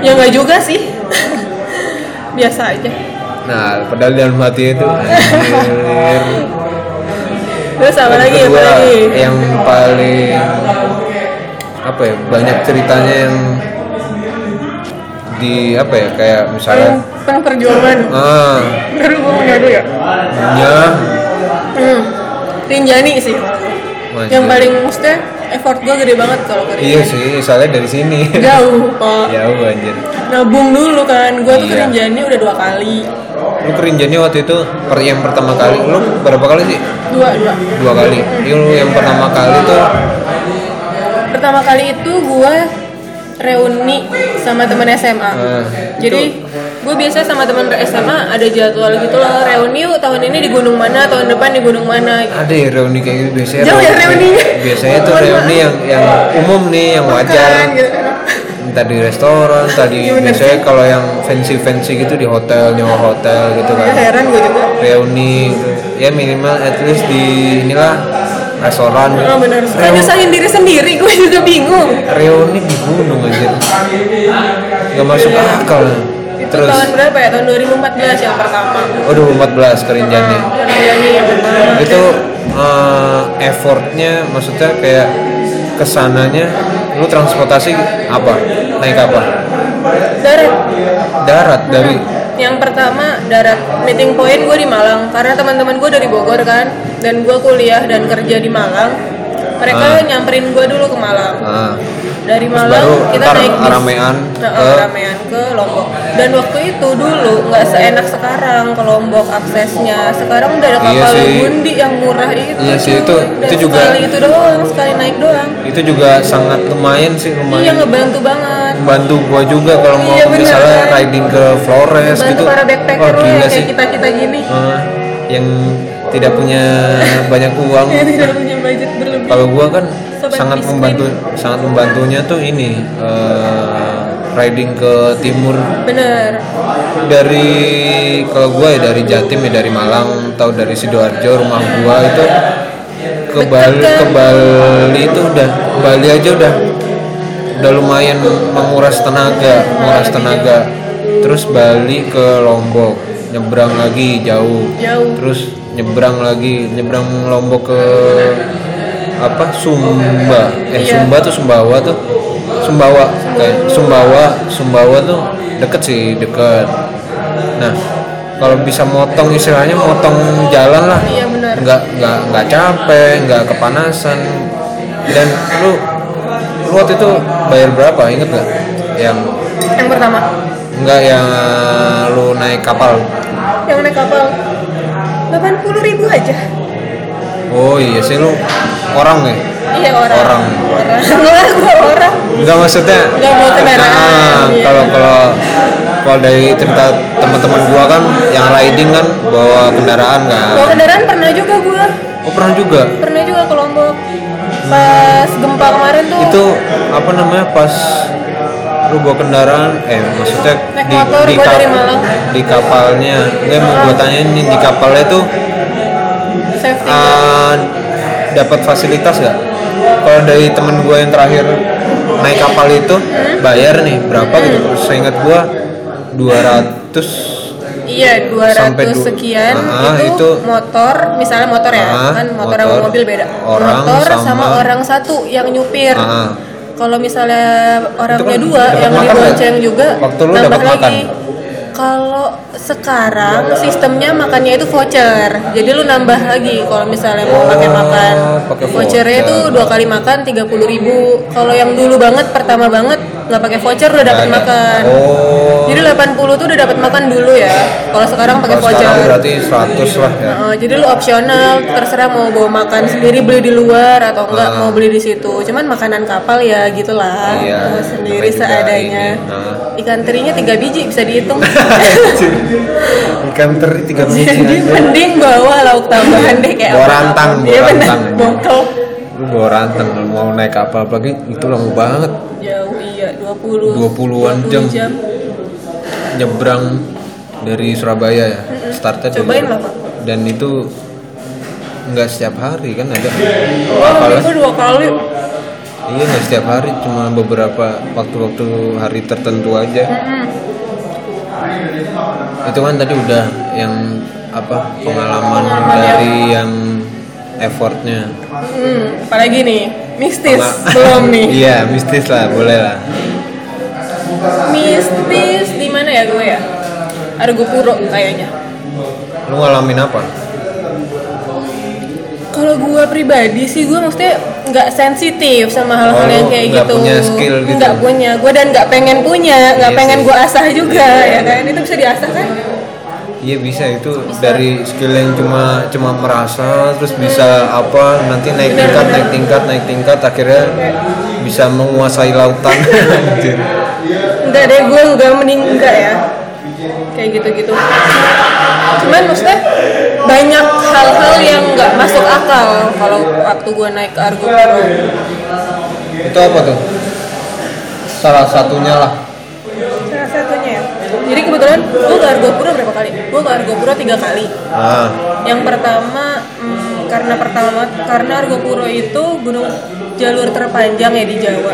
ya nggak juga sih biasa aja. Nah padahal dalam hati itu anjir. Terus apa lagi apa lagi? yang paling apa ya banyak ceritanya yang di apa ya kayak misalnya penuh perjuangan. Ah. Baru gue mau ngadu ya? Ya hmm. Rinjani sih. Anjir. yang paling maksudnya effort gue gede banget kalau ke iya sih soalnya dari sini. Jauh kok jauh anjir. Nabung dulu kan gue tuh Iya. Rinjani udah dua kali. Lu ke Rinjani waktu itu per yang pertama kali? Lu berapa kali sih? Dua dua. Dua kali. Iya, lu yang pertama kali tuh pertama kali itu gue reuni sama teman SMA Ah, jadi gue biasa sama teman SMA ada jadwal gitu loh reuni yuk tahun ini di gunung mana tahun depan di gunung mana ada ya reuni kayak gitu biasanya Jauh ya reuninya. biasanya tuh Mohon reuni yang yang umum nih yang wajar. gitu. entah di restoran tadi biasanya kalau yang fancy fancy gitu di hotel nyawa hotel gitu Ya, kan heran gue juga. Reuni gitu. ya minimal at least di inilah restoran. Oh benar suka nyusahin diri sendiri gue juga bingung. Reuni di gunung aja nggak masuk akal. Itu terus tahun berapa ya? Tahun 2014 yang pertama. Oh 2014 ke Rinjani Rinjani yang pertama itu eh, effortnya maksudnya kayak ke sananya lu transportasi apa? Naik apa? Darat. Darat dari yang pertama darat meeting point gue di Malang. Karena teman-teman gue dari Bogor kan dan gue kuliah dan kerja di Malang mereka Ah. nyamperin gue dulu ke Malang. Nah, dari Terus Malang baru kita naik bis. ramean Nah, ke- ramean ke Lombok. Dan waktu itu dulu nggak seenak sekarang ke Lombok aksesnya. Sekarang udah ada Iya kapal sih. bundi yang murah itu. Iya sih, itu- Dan itu juga- sekali itu doang sekali naik doang. Itu juga sangat lumayan sih iya lumayan ngebantu banget bantu gua juga kalau mau Iya, misalnya riding ke Flores bantu gitu. para backpacker lo gila sih kayak kita kita gini. Ah, yang tidak punya banyak uang. Yang tidak punya budget berlebih. Kalau gua kan Sobat sangat miskin. membantu sangat membantunya tuh ini eh, riding ke timur. Bener dari kalau gua ya dari Jatim ya dari Malang atau dari sidoarjo rumah gua itu ke Bali kan? ke Bali itu udah Bali aja udah udah lumayan menguras tenaga menguras tenaga. Terus Bali ke Lombok nyebrang lagi jauh. Jauh. Terus nyebrang lagi nyebrang Lombok ke apa? Sumba. Eh Iya. Sumba tuh Sumbawa tuh. Sumbawa. Kayak Sumbawa Sumbawa tuh deket sih deket. Nah kalau bisa motong istilahnya motong jalan lah. Iya nggak nggak nggak capek nggak kepanasan. Dan lu lu waktu itu bayar berapa? Inget nggak? Yang yang pertama. Nggak yang lu naik kapal. Yang naik kapal. 80 ribu aja. Oh iya sih lu orang ya? Iya orang. Orang. orang. Gua- orang. Enggak maksudnya? Nggak bawa kendaraan, Nah, iya. kalau kalau kalau dari cerita teman-teman gua kan yang riding kan bawa kendaraan kan bawa kendaraan pernah juga gua. Oh pernah juga? Pernah juga ke Lombok pas gempa kemarin tuh. Itu apa namanya pas lu bawa kendaraan eh maksudnya Naik di motor, di, kap- di kapalnya. Gue mau gua tanyain nih di kapalnya tuh safety ah, dapat fasilitas gak kalau dari temen gue yang terakhir naik kapal itu bayar nih berapa gitu. Seingat gua 200 Iya, 200 Sampai du- sekian Ah, itu, itu- motor, misalnya motor ya, Ah, kan motor, sama motor, mobil beda. orang motor sama, sama- orang satu yang nyupir. Ah. Kalau misalnya orangnya kan dua yang dibonceng juga Waktu lu dapat lagi. makan? Kalau sekarang sistemnya makannya itu voucher, jadi lu nambah lagi kalau misalnya mau pakai makan. Vouchernya itu dua kali makan tiga puluh ribu. Kalau yang dulu banget pertama banget nggak pakai voucher udah dapat makan. Oh. Jadi 80 tuh udah dapat makan dulu ya. Kalau sekarang pakai voucher. sekarang berarti 100 lah ya. Heeh, jadi lu opsional terserah mau bawa makan sendiri beli di luar atau enggak Ah. mau beli di situ. Cuman makanan kapal ya gitulah. Iya, Mau sendiri seadanya. ini, nah. Ikan terinya tiga biji bisa dihitung. Ikan teri 3 biji jadi aja. mending bawa lauk tambahan deh kayak Bawa apa. rantang, bawa Iya benar. rantang. Bongkel. Lu bawa ranteng lu mau naik kapal apalagi itu lama banget. Jauh iya 20 20-an 20 jam. Nyebrang dari Surabaya ya. Startnya dari Cobain lah, Pak. Dan itu nggak setiap hari kan ada Oh, itu dua kali. Iya nggak setiap hari, cuma beberapa waktu-waktu hari tertentu aja. Itu kan tadi udah yang apa pengalaman dari yang effortnya. Hmm, apalagi nih, mistis belum nih. Iya mistis lah, boleh lah. Mistis di mana ya gue ya? Argo Puro kayaknya. Lu ngalamin apa? Kalau gue pribadi sih gue maksudnya nggak sensitif sama hal-hal Oh, yang kayak nggak gitu. punya skill gitu. Nggak punya. Gue dan nggak pengen punya, nggak Iya pengen gue asah juga ya kan. Itu bisa diasah kan? Iya bisa itu dari skill yang cuma cuma merasa terus bisa apa nanti naik tingkat naik tingkat naik tingkat akhirnya bisa menguasai lautan. Enggak deh, gue enggak ya. Kayak gitu-gitu. Cuman maksudnya banyak hal-hal yang nggak masuk akal kalau waktu gue naik Argo itu apa tuh? Salah satunya lah. Jadi kebetulan gue ke Argo Puro berapa kali? Gue ke Argo Puro tiga kali. Ah, Yang pertama hmm, karena pertama karena Argo Puro itu gunung jalur terpanjang ya di Jawa.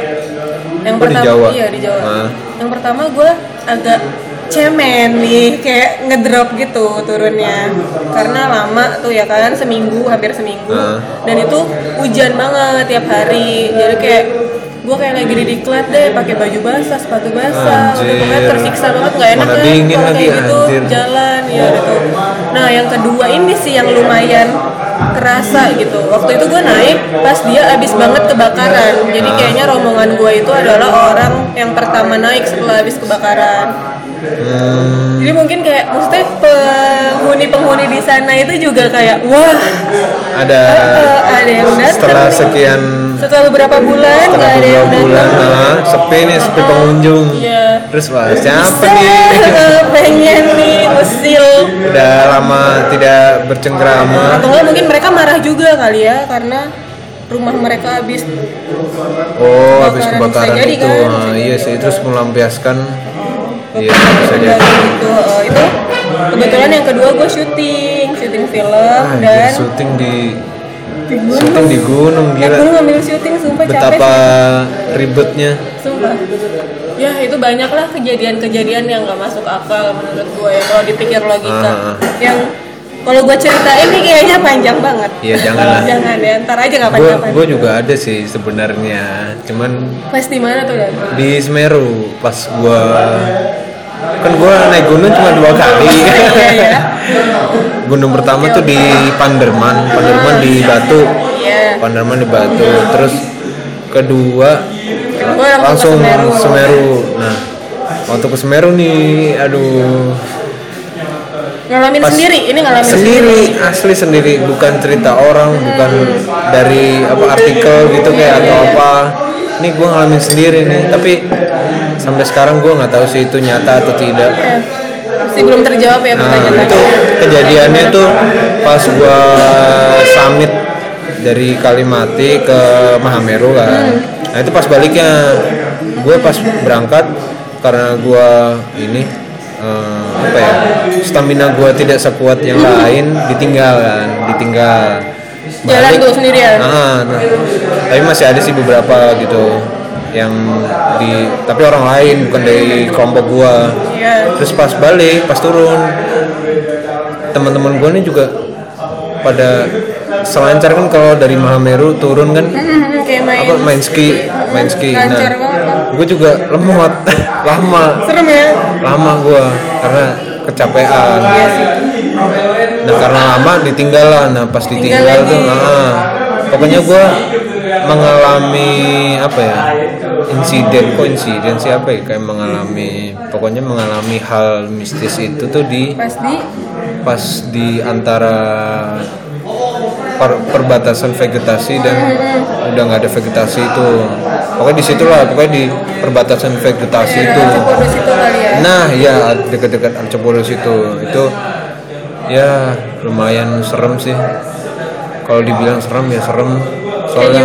Yang Oh, di pertama Jawa? iya di Jawa. Ah. Yang pertama gue agak cemen nih kayak ngedrop gitu turunnya karena lama tuh ya kan seminggu hampir seminggu Ah. dan itu hujan banget tiap hari jadi kayak gue kayak lagi di diklat deh pakai baju basah sepatu basah udah pokoknya tersiksa banget nggak enak kan dingin kalau lagi, kayak gitu. anjir. jalan ya gitu nah yang kedua ini sih yang lumayan kerasa gitu. Waktu itu gue naik pas dia abis banget kebakaran. Jadi kayaknya rombongan gue itu adalah orang yang pertama naik setelah habis kebakaran hmm, jadi mungkin kayak maksudnya penghuni-penghuni di sana itu juga kayak wah ada eh, ada yang datang setelah sekian setelah beberapa bulan setelah ada yang beberapa bulan datang ah, sepi nih sepi pengunjung. Iya. Terus wah siapa Bisa, nih? pengen nih usil Udah lama tidak bercengkrama. atau mungkin mereka marah juga kali ya karena rumah mereka habis Oh, habis Kebakaran, jadi itu, kan, ah, iya jadi. sih. Terus melampiaskan, iya kebakaran bisa jadi. gitu Eh, itu kebetulan yang kedua gue syuting syuting film Ah, dan syuting di di gunung syuting di gunung Naik gila. gunung ngambil syuting sumpah Betapa capek ribetnya. sumpah ya itu banyak lah kejadian-kejadian yang nggak masuk akal menurut gue ya kalau dipikir logika Ah, ah. yang kalau gue ceritain nih kayaknya panjang banget Iya, jangan lah. jangan ya ntar aja Gue kapan-kapan gue juga ada sih sebenarnya. Cuman pas di mana tuh dan di Semeru pas gua kan gua naik gunung cuma dua kali. iya. Ya gunung pertama tuh di Panderman, Panderman di Batu. iya. Panderman di Batu. Terus kedua langsung Semeru. Semeru. Nah, waktu ke Semeru nih, aduh. Ngalamin Pas- sendiri? Ini ngalamin sendiri. Asli sendiri. Bukan cerita orang bukan dari apa artikel gitu kayak atau apa. Ini gue ngalamin sendiri nih. Tapi sampai sekarang gue nggak tahu sih itu nyata atau tidak. Iya. masih belum terjawab ya nah pertanyaan itu kejadiannya tuh pas gue summit dari Kalimati ke Mahameru kan. Nah itu pas baliknya. Gue pas berangkat karena gue ini eh, apa ya stamina gue tidak sekuat yang lain ditinggal kan ditinggal. Jalan Balik- tuh sendirian. Nah, nah, tapi masih ada sih beberapa gitu yang di tapi orang lain bukan dari kelompok gua. Iya. Terus pas balik pas turun teman-teman gua nih juga pada selancar kan kalau dari Mahameru turun kan? Hmm, main apa main ski main ski. Nah gue juga lemot lama. Serem ya? Lama gua karena kecapean. Iya sih. nah karena lama ditinggal lah. Nah pas Tinggal ditinggal tuh nah, pokoknya gue mengalami apa ya insiden kok insiden sih? Apa ya? Kayak mengalami pokoknya mengalami hal mistis itu tuh di Pas di? pas di antara per- perbatasan vegetasi dan udah nggak ada vegetasi itu. Pokoknya di situ lah pokoknya di perbatasan vegetasi Cipodos itu. Ya. nah ya dekat-dekat Arcopolos itu. Itu ya lumayan serem sih. Kalau dibilang serem ya serem. Soalnya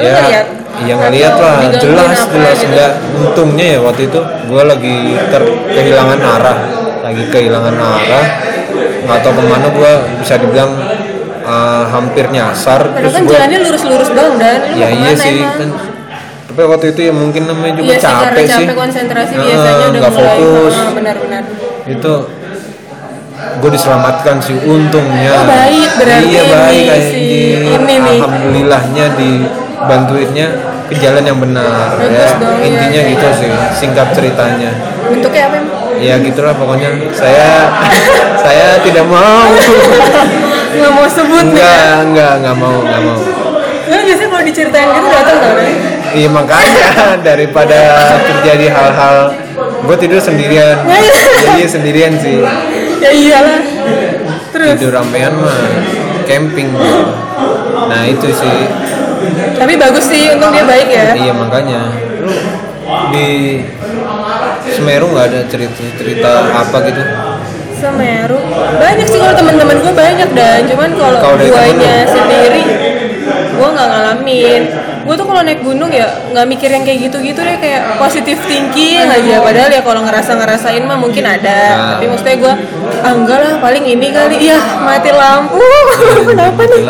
ya ngeliat? ya ngeliat lah jelas jelas gitu? enggak untungnya ya waktu itu gue lagi ter kehilangan arah lagi kehilangan arah nggak tahu ke mana gue bisa dibilang uh, hampir nyasar Padahal kan gua- jalannya lurus-lurus doang dan ya iya sih emang? kan tapi waktu itu ya mungkin namanya juga Iya sih karena capek sih capek konsentrasi Nah, biasanya udah mulai fokus Ah, benar-benar. itu gue diselamatkan sih untungnya Oh, baik berarti iya baik si di- ini nih. alhamdulillahnya dibantuinnya ke jalan yang benar Bagus ya dong, iya, intinya iya. gitu sih singkat ceritanya Bentuknya apa emang? ya gitulah pokoknya saya saya tidak mau Nggak mau sebut nih. enggak enggak enggak mau enggak mau Lu biasanya kalau diceritain gitu datang tau? Iya makanya daripada terjadi hal-hal gue tidur sendirian jadi sendirian sih ya iyalah. Terus tidur ramean mah camping gua. nah itu sih tapi bagus sih untung dia baik ya. iya makanya. Di Semeru nggak ada cerita-cerita apa gitu? Semeru. Banyak sih kalau teman-teman gue banyak dan. Cuman kalau guanya sendiri gue nggak ngalamin. Gue tuh kalau naik gunung ya nggak mikir yang kayak gitu-gitu deh kayak positive thinking aja. Padahal ya kalau ngerasa ngerasain mah mungkin ada. Nah. tapi maksudnya gue ah enggak lah paling ini kali. Ya mati lampu. Kenapa nih?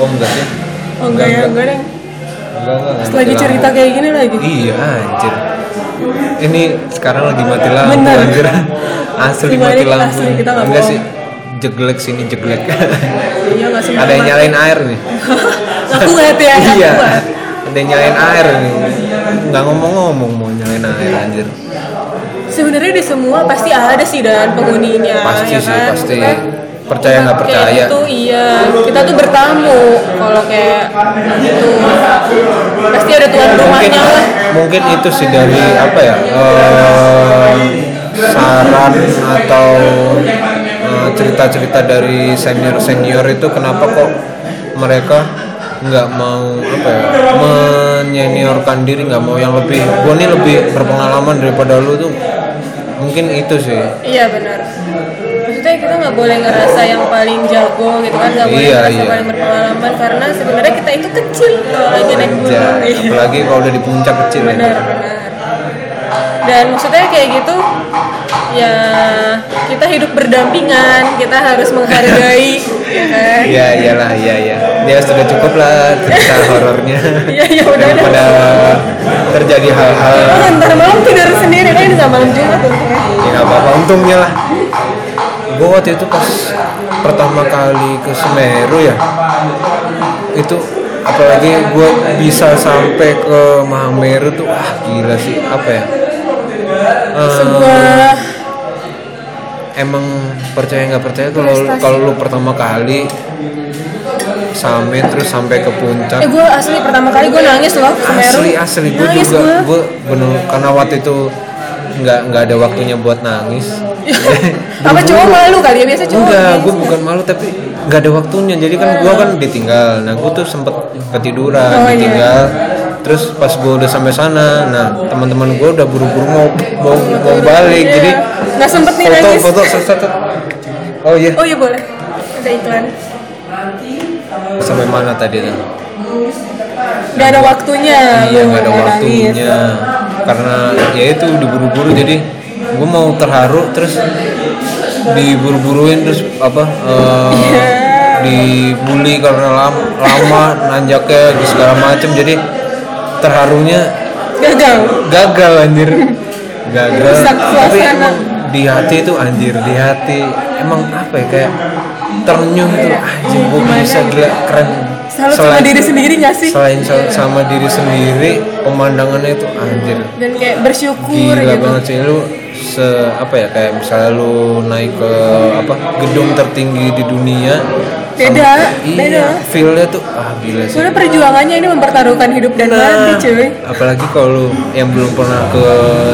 oh enggak sih oh enggak ya enggak deh. Enggak enggak enggak lagi cerita kayak gini lagi. Iya anjir. Ini sekarang lagi mati lampu Bener. anjir. Asli Gimana mati lampu asli, kita nggak enggak bohong. sih jeglek sini jeglek. Iya sempat ada yang nyalain air nih. Aku nggak ya iya. ada yang nyalain air nih. Nggak ngomong-ngomong mau nyalain air anjir. Sebenarnya di semua pasti ada sih dan penghuninya pasti ya sih kan? pasti. Maksudnya, percaya nggak kayak percaya? gitu iya. Kita tuh bertamu kalau kayak gitu. Pasti ada tuan rumahnya lah. mungkin itu sih dari apa ya eh, saran atau eh, cerita-cerita dari senior senior itu kenapa kok mereka nggak mau apa ya menyeniorkan diri nggak mau yang lebih gue nih lebih berpengalaman daripada lu tuh. Mungkin itu sih. Iya benar kita nggak boleh ngerasa yang paling jago gitu kan nggak boleh Iya, ngerasa iya. paling berpengalaman karena sebenarnya kita itu kecil kalau lagi naik gunung ya, apalagi kalau udah di puncak kecil ya. benar benar dan maksudnya kayak gitu ya kita hidup berdampingan kita harus menghargai ya kan Iya iyalah iya iya. Ya sudah cukup lah cerita horornya. Iya, iya, udah, udah. Daripada terjadi hal-hal Oh, ntar malam tidur sendiri kan ini sama malam Jumat tuh ya. ya nggak apa-apa untungnya lah. Gue waktu itu pas pertama kali ke Semeru ya itu apalagi gue bisa sampai ke Mahameru tuh ah gila sih apa ya? Sebuah emang percaya nggak percaya kalau kalau lu pertama kali sampai terus sampai ke puncak. Eh gue asli pertama kali gue nangis loh Semeru. Asli asli. Gue juga gue bener karena waktu itu nggak nggak ada waktunya buat nangis apa cowok malu kali ya? Biasa cowok enggak nangis. gue bukan malu tapi nggak ada waktunya. Jadi kan gue kan ditinggal. Nah gue tuh sempet ketiduran Oh, iya. ditinggal. Terus pas gue udah sampai sana nah teman-teman gue udah buru-buru mau mau, mau balik. Iya. jadi nggak sempet nih foto nangis. foto set. oh iya. Oh iya boleh. Ada iklan. Sampai mana tadi tuh nggak ada waktunya iya nggak ada nangis. waktunya. karena ya itu diburu-buru jadi gue mau terharu terus diburu-buruin terus apa Iya. dibully karena lama, lama nanjaknya di segala macem. Jadi terharunya gagal. gagal anjir. Gagal. Tapi emang di hati itu anjir di hati emang apa ya kayak ternyuh itu anjir gue bisa gila keren. Salut sama diri sendiri gak sih? selain sama diri sendiri pemandangannya itu anjir. Dan kayak bersyukur gila gitu. banget sih. Lu se apa ya kayak misalnya lu naik ke apa gedung tertinggi di dunia Beda, sama- beda. iya feelnya tuh ah gila sih. Soalnya perjuangannya ini mempertaruhkan hidup dan mati Nah, cuy. Apalagi kalau lu yang belum pernah ke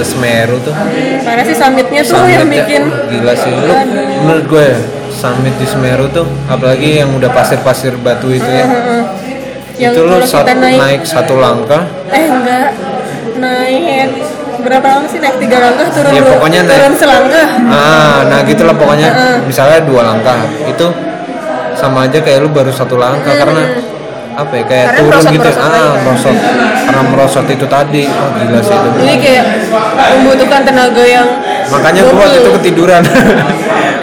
Semeru tuh. Karena sih summitnya tuh yang Summitnya, bikin gila sih. Lu menurut gue ya summit di Semeru tuh apalagi yang udah pasir-pasir batu itu ya. Yang itu lu kalau sat- kita naik, naik satu langkah. Eh enggak. Naik Berapa langkah sih naik tiga langkah turun Ya, dua- pokoknya naik- turun selangkah? Ah nah gitulah pokoknya. Heeh. misalnya dua langkah. Itu sama aja kayak lu baru satu langkah karena apa ya kayak Karena turun gitu. ah lagi. merosot. Karena merosot itu tadi. Oh gila sih itu. Jadi kayak membutuhkan tenaga yang makanya gue waktu itu ketiduran.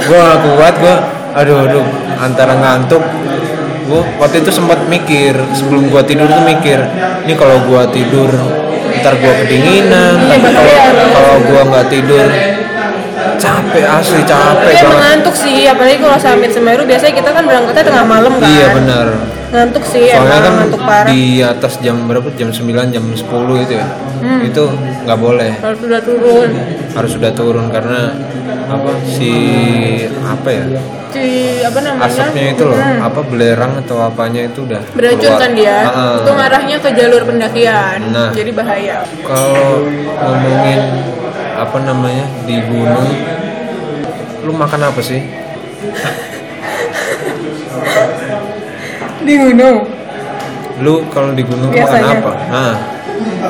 Gue gak kuat gue aduh aduh antara ngantuk. Gue waktu itu sempat mikir sebelum gue tidur tuh mikir ini kalau gue tidur ntar gue kedinginan. Iya, tapi kalau gue nggak tidur capek asli capek Kayak banget. mengantuk sih, apalagi kalau summit Semeru biasanya kita kan berangkatnya tengah malam kan. iya benar Ngantuk sih, soalnya emang kan ngantuk parah. di atas jam berapa? Jam 9 jam 10 itu ya. Hmm. itu nggak boleh. Kalau sudah turun, harus sudah turun karena apa? Si apa ya si apa namanya? asapnya itu loh Hmm. apa belerang atau apanya itu udah Beracun keluar. kan dia. Heeh. Itu ngarahnya ke jalur pendakian. Nah. Jadi bahaya. kalau ngomongin apa namanya di gunung lu makan apa sih Di gunung. lu kalau di gunung makan Biasanya. apa nah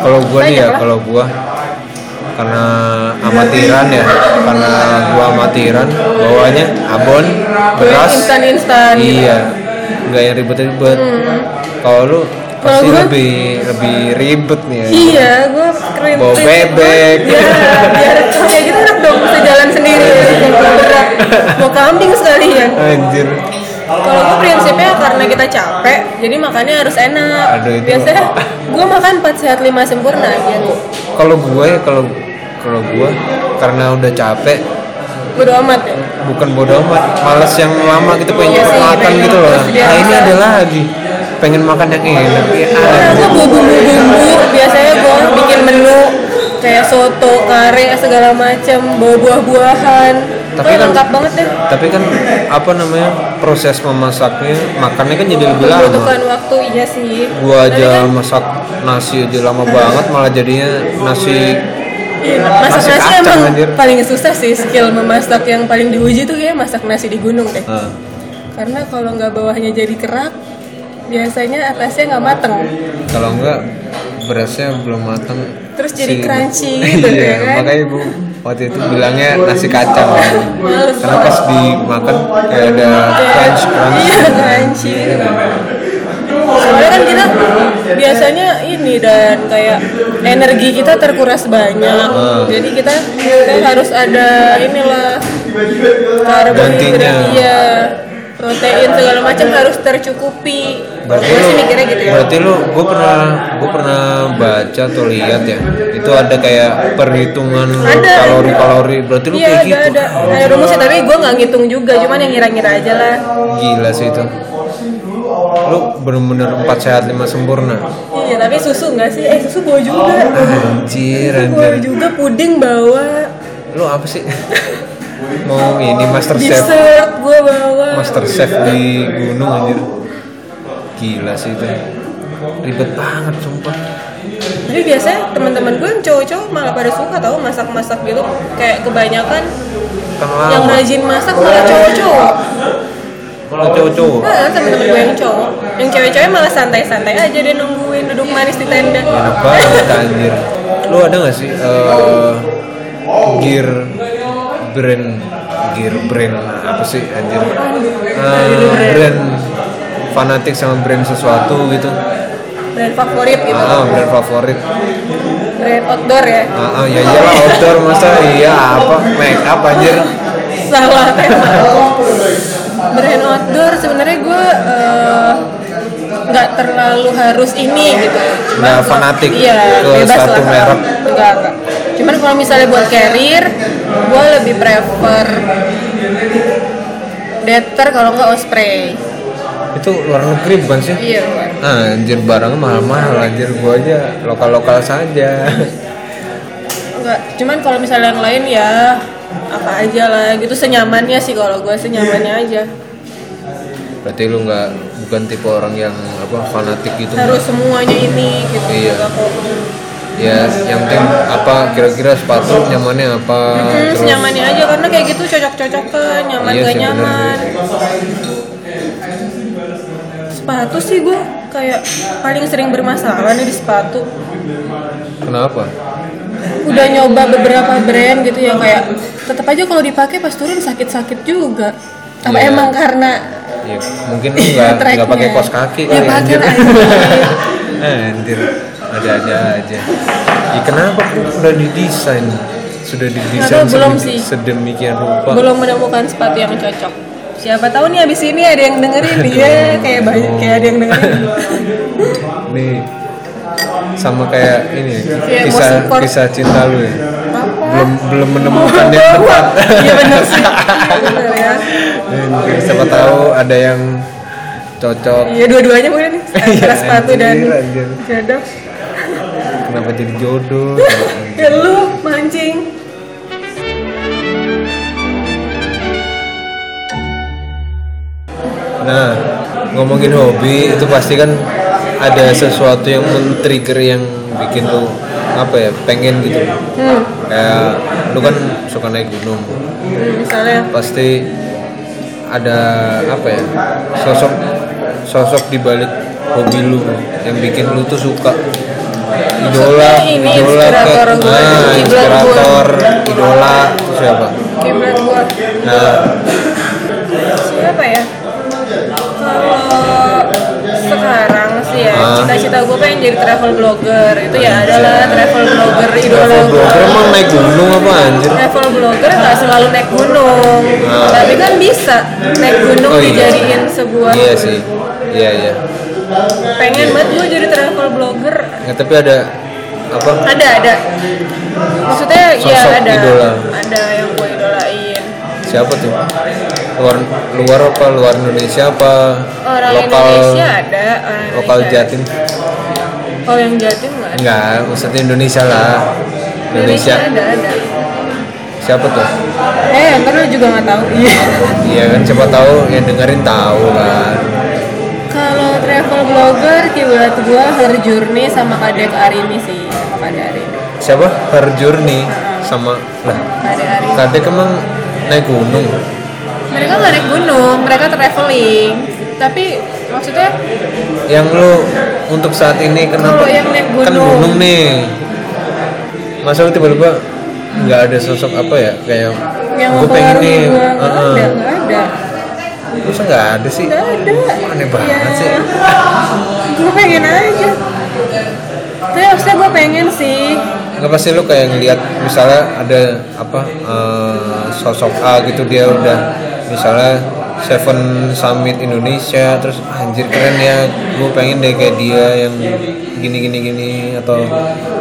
kalau gua nih Banyak ya lah. kalau gua karena amatiran ya karena gua amatiran bawanya abon beras instan-instan gitu. iya nggak yang ribet-ribet kalau lu pasti gua- lebih lebih ribet nih ya Iya, gue keren. Bawa bebek. Ya, biar kayak gitu enak dong bisa jalan sendiri. Kalau berat, mau kambing sekalian. anjir Kalau gue prinsipnya karena kita capek, jadi makannya harus enak. Aduh, itu. Biasanya gue makan 4 sehat 5 sempurna gitu. kalau gue ya kalau kalau gue karena udah capek Bodo amat ya. bukan bodo amat males yang lama gitu pengen Iya sih, makan gitu loh nah ini ada lagi pengen makan yang enak ya gue bawa bumbu-bumbu, biasanya gue bikin menu kayak soto, kare, segala macam, bawa buah-buahan. Tapi kan- lengkap banget deh. tapi kan apa namanya proses memasaknya makannya kan jadi lebih lama Membutuhkan waktu iya sih. gua aja kan, masak nasi aja lama banget malah jadinya nasi iya, masak nasi kacang, emang anjir. paling susah sih skill memasak yang paling diuji tuh kayak masak nasi di gunung deh. Nah, Karena kalau nggak bawahnya jadi kerak, biasanya atasnya nggak mateng. kalau enggak berasnya belum matang Terus jadi si- crunchy gitu iya, ya kan? makanya ibu waktu itu bilangnya nasi kacang karena pas dimakan kayak ada crunch crunch Iya crunchy. Soalnya kan kita biasanya ini dan kayak energi kita terkuras banyak. Ah. Jadi kita, kita harus ada inilah karbohidrat, iya, protein segala macam harus tercukupi. berarti Gue lu sih mikirnya gitu ya. berarti lu gue pernah gue pernah baca atau lihat ya itu ada kayak perhitungan Ada. kalori kalori berarti lu Iya kayak ada gitu ada ada rumusnya tapi gue nggak ngitung juga, cuman yang ngira-ngira aja lah. gila sih itu lu bener-bener empat sehat lima sempurna Iya tapi susu nggak sih? Eh susu bawa juga. anjir Bawa anjir juga puding bawa. lu apa sih mau ini master chef Dessert gue bawa. master chef di gunung anjir gila sih itu ribet banget sumpah Jadi biasanya teman-teman gue yang cowok-cowok malah pada suka tau masak-masak gitu. Kayak kebanyakan kan yang rajin masak malah cowok-cowok. Kalau cowok-cowok Nah, temen-temen gue yang cowok. Yang cewek-cewek malah santai-santai aja dia nungguin duduk manis di tenda. enak banget anjir lu ada gak sih eh, gear brand gear brand apa sih anjir Eh, brand fanatik sama brand sesuatu gitu Brand favorit gitu. ah brand favorit Brand outdoor ya. ah ah, ya iyalah outdoor masa iya apa make up anjir Salah tema. Brand outdoor sebenarnya gue eh, nggak terlalu harus ini gitu. Kalau- fanatik iya, ke bebas satu lah. merek. Enggak, enggak. Cuman kalau misalnya buat carrier, gue lebih prefer Deter kalau nggak Osprey. itu luar negeri bukan sih Iya. Ah, anjir barangnya mahal-mahal anjir gua aja lokal-lokal saja enggak cuman kalau misalnya yang lain ya apa aja lah gitu. Senyamannya sih kalau gue senyamannya aja. Berarti lu nggak bukan tipe orang yang apa fanatik gitu? Harus semuanya ini gitu. Iya. Ya yang penting apa kira-kira sepatu nyamannya apa Hmm, senyamannya aja. Karena kayak gitu cocok-cocokan nyaman Iya gak sih, nyaman. Sepatu sih gue kayak paling sering bermasalah nih di sepatu. Kenapa udah nyoba beberapa brand gitu yang kayak tetap aja kalau dipakai pas turun sakit-sakit juga. Apa Iya. emang karena ya mungkin lu nggak nggak pakai kos kaki Ya, kali pakai anjir lah. anjir. Ada aja. Ya kenapa kok udah didesain? Sudah didesain belum sih. sedemikian rupa. Belum menemukan sepatu yang cocok. Siapa tahu nih abis ini ada yang dengerin. Dia kayak banyak kayak ada yang dengerin. Nih sama kayak ini Kayak mau kisah kisah cinta lu ya. Belum belum menemukan yang tepat. Iya benar sih. Iya benar ya. Siapa tahu ada yang cocok. Iya dua-duanya mungkin. Antara sepatu dan jodoh kenapa jadi jodoh? Ya lu mancing. Nah, ngomongin hobi itu pasti kan ada sesuatu yang men-trigger yang bikin lu apa ya pengen gitu. hmm. Kayak lu kan suka naik gunung, Hmm, misalnya? Pasti ada apa ya sosok sosok di balik hobi lu yang bikin lu tuh suka. Idola ini idola gue, nah, inspirator idola itu siapa? Nah. Siapa ya? Kalau sekarang ya cita-cita gue pengen jadi travel blogger. Itu ya adalah travel blogger idola travel blogger. emang naik gunung apa anjir? Travel blogger nggak selalu naik gunung. Ah. tapi kan bisa naik gunung Oh, iya. dijadiin sebuah iya sih. Iya iya. Pengen banget gue jadi travel blogger. Ya, tapi ada apa? Ada ada. Maksudnya ya Sosok ada. idola. ada yang gue idolain. Siapa tuh luar luar apa? Luar Indonesia apa? Orang lokal Indonesia ada orang lokal Indonesia. Jatim? Oh yang Jatim nggak ada? Enggak maksudnya Indonesia lah. Indonesia. Ada ada. Siapa tuh? Eh ntar lu juga nggak tahu. Iya. Iya kan siapa tahu yang dengerin tahu kan. Kalau travel blogger kiblat gua Her Journey sama Kadek Arini sih. Sama Kadek Arini siapa? Her Journey sama lah. Kadek Arini kadek emang naik gunung mereka nggak naik gunung mereka traveling. Tapi maksudnya yang lu untuk saat ini kenapa? Kalau yang naik kan gunung. gunung nih. Masa lu tiba-tiba nggak ada sosok apa ya? Kayak yang gue pengen nih. gua. Nggak uh-uh. ada nggak ada. Nggak ada sih? Nggak ada. Aneh banget Ya. sih gue pengen aja. Tapi maksudnya gue pengen sih. Nggak pasti lu kayak ngeliat misalnya ada apa eh, sosok A gitu dia udah misalnya Seven Summit Indonesia terus anjir keren ya gue pengen deh kayak dia yang gini gini gini atau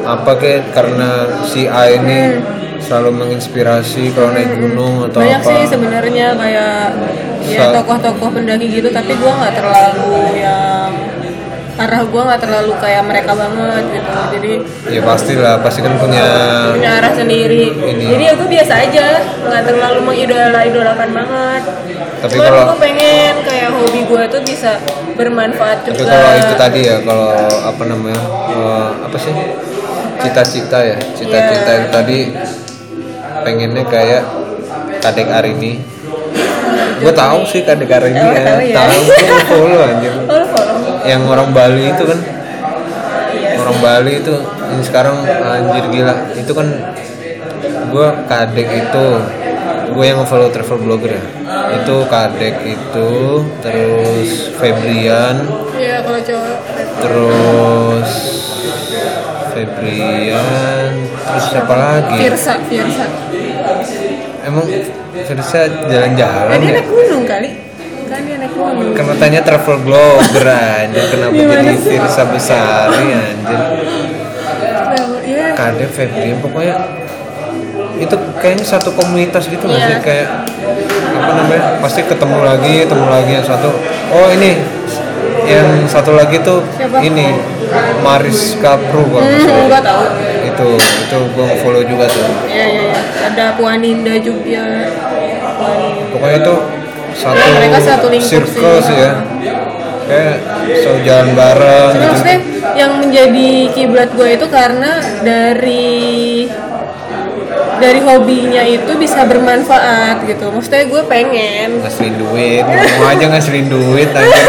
apa kayak karena si A ini selalu menginspirasi kalau naik gunung atau banyak apa. sih sebenarnya kayak ya tokoh-tokoh pendaki gitu tapi gue nggak terlalu yang arah gue nggak terlalu kayak mereka banget gitu. Jadi ya pastilah pasti kan punya punya arah sendiri. Ini. jadi ya gue biasa aja nggak terlalu mengidola idolakan banget. Tapi Cuman kalau- gue pengen kayak hobi gue tuh bisa bermanfaat tapi juga. kalau itu tadi ya kalau apa namanya eh, apa sih? Cita-cita ya cita-cita itu tadi pengennya kayak kadek Arini. Gue tahu sih kadek Arini Oh, ya tahu ya. tahu gue follow anjir Oh, yang orang Bali itu kan. Iya orang Bali itu ini sekarang anjir gila. Itu kan gue kadek itu gue yang follow travel blogger ya. Itu kadek itu terus Febrian. Iya kalau cowok terus Febrian terus siapa lagi? Firsa Firsa. Emang Firsa jalan-jalan Eh, dia ya? naik gunung kali kan kan katanya travel blogger anjir kenapa jadi? Firsa Besari anjir Iya. Kadek Febrian pokoknya itu kayaknya satu komunitas gitu nggak sih kayak apa namanya pasti ketemu lagi ketemu lagi yang satu oh ini yang satu lagi tuh Siapa? ini Maris Kapru salah. Hmm, gua tahu. itu itu gue follow juga tuh Iya iya iya. Ada Puaninda juga. Puaninda. pokoknya itu satu, Mereka satu lingkup circle sih. ya. Kayak selalu jalan bareng Cuma gitu. maksudnya yang menjadi kiblat gue itu karena dari dari hobinya itu bisa bermanfaat gitu. Maksudnya gue pengen. Ngasilin duit mau aja ngasilin duit aja.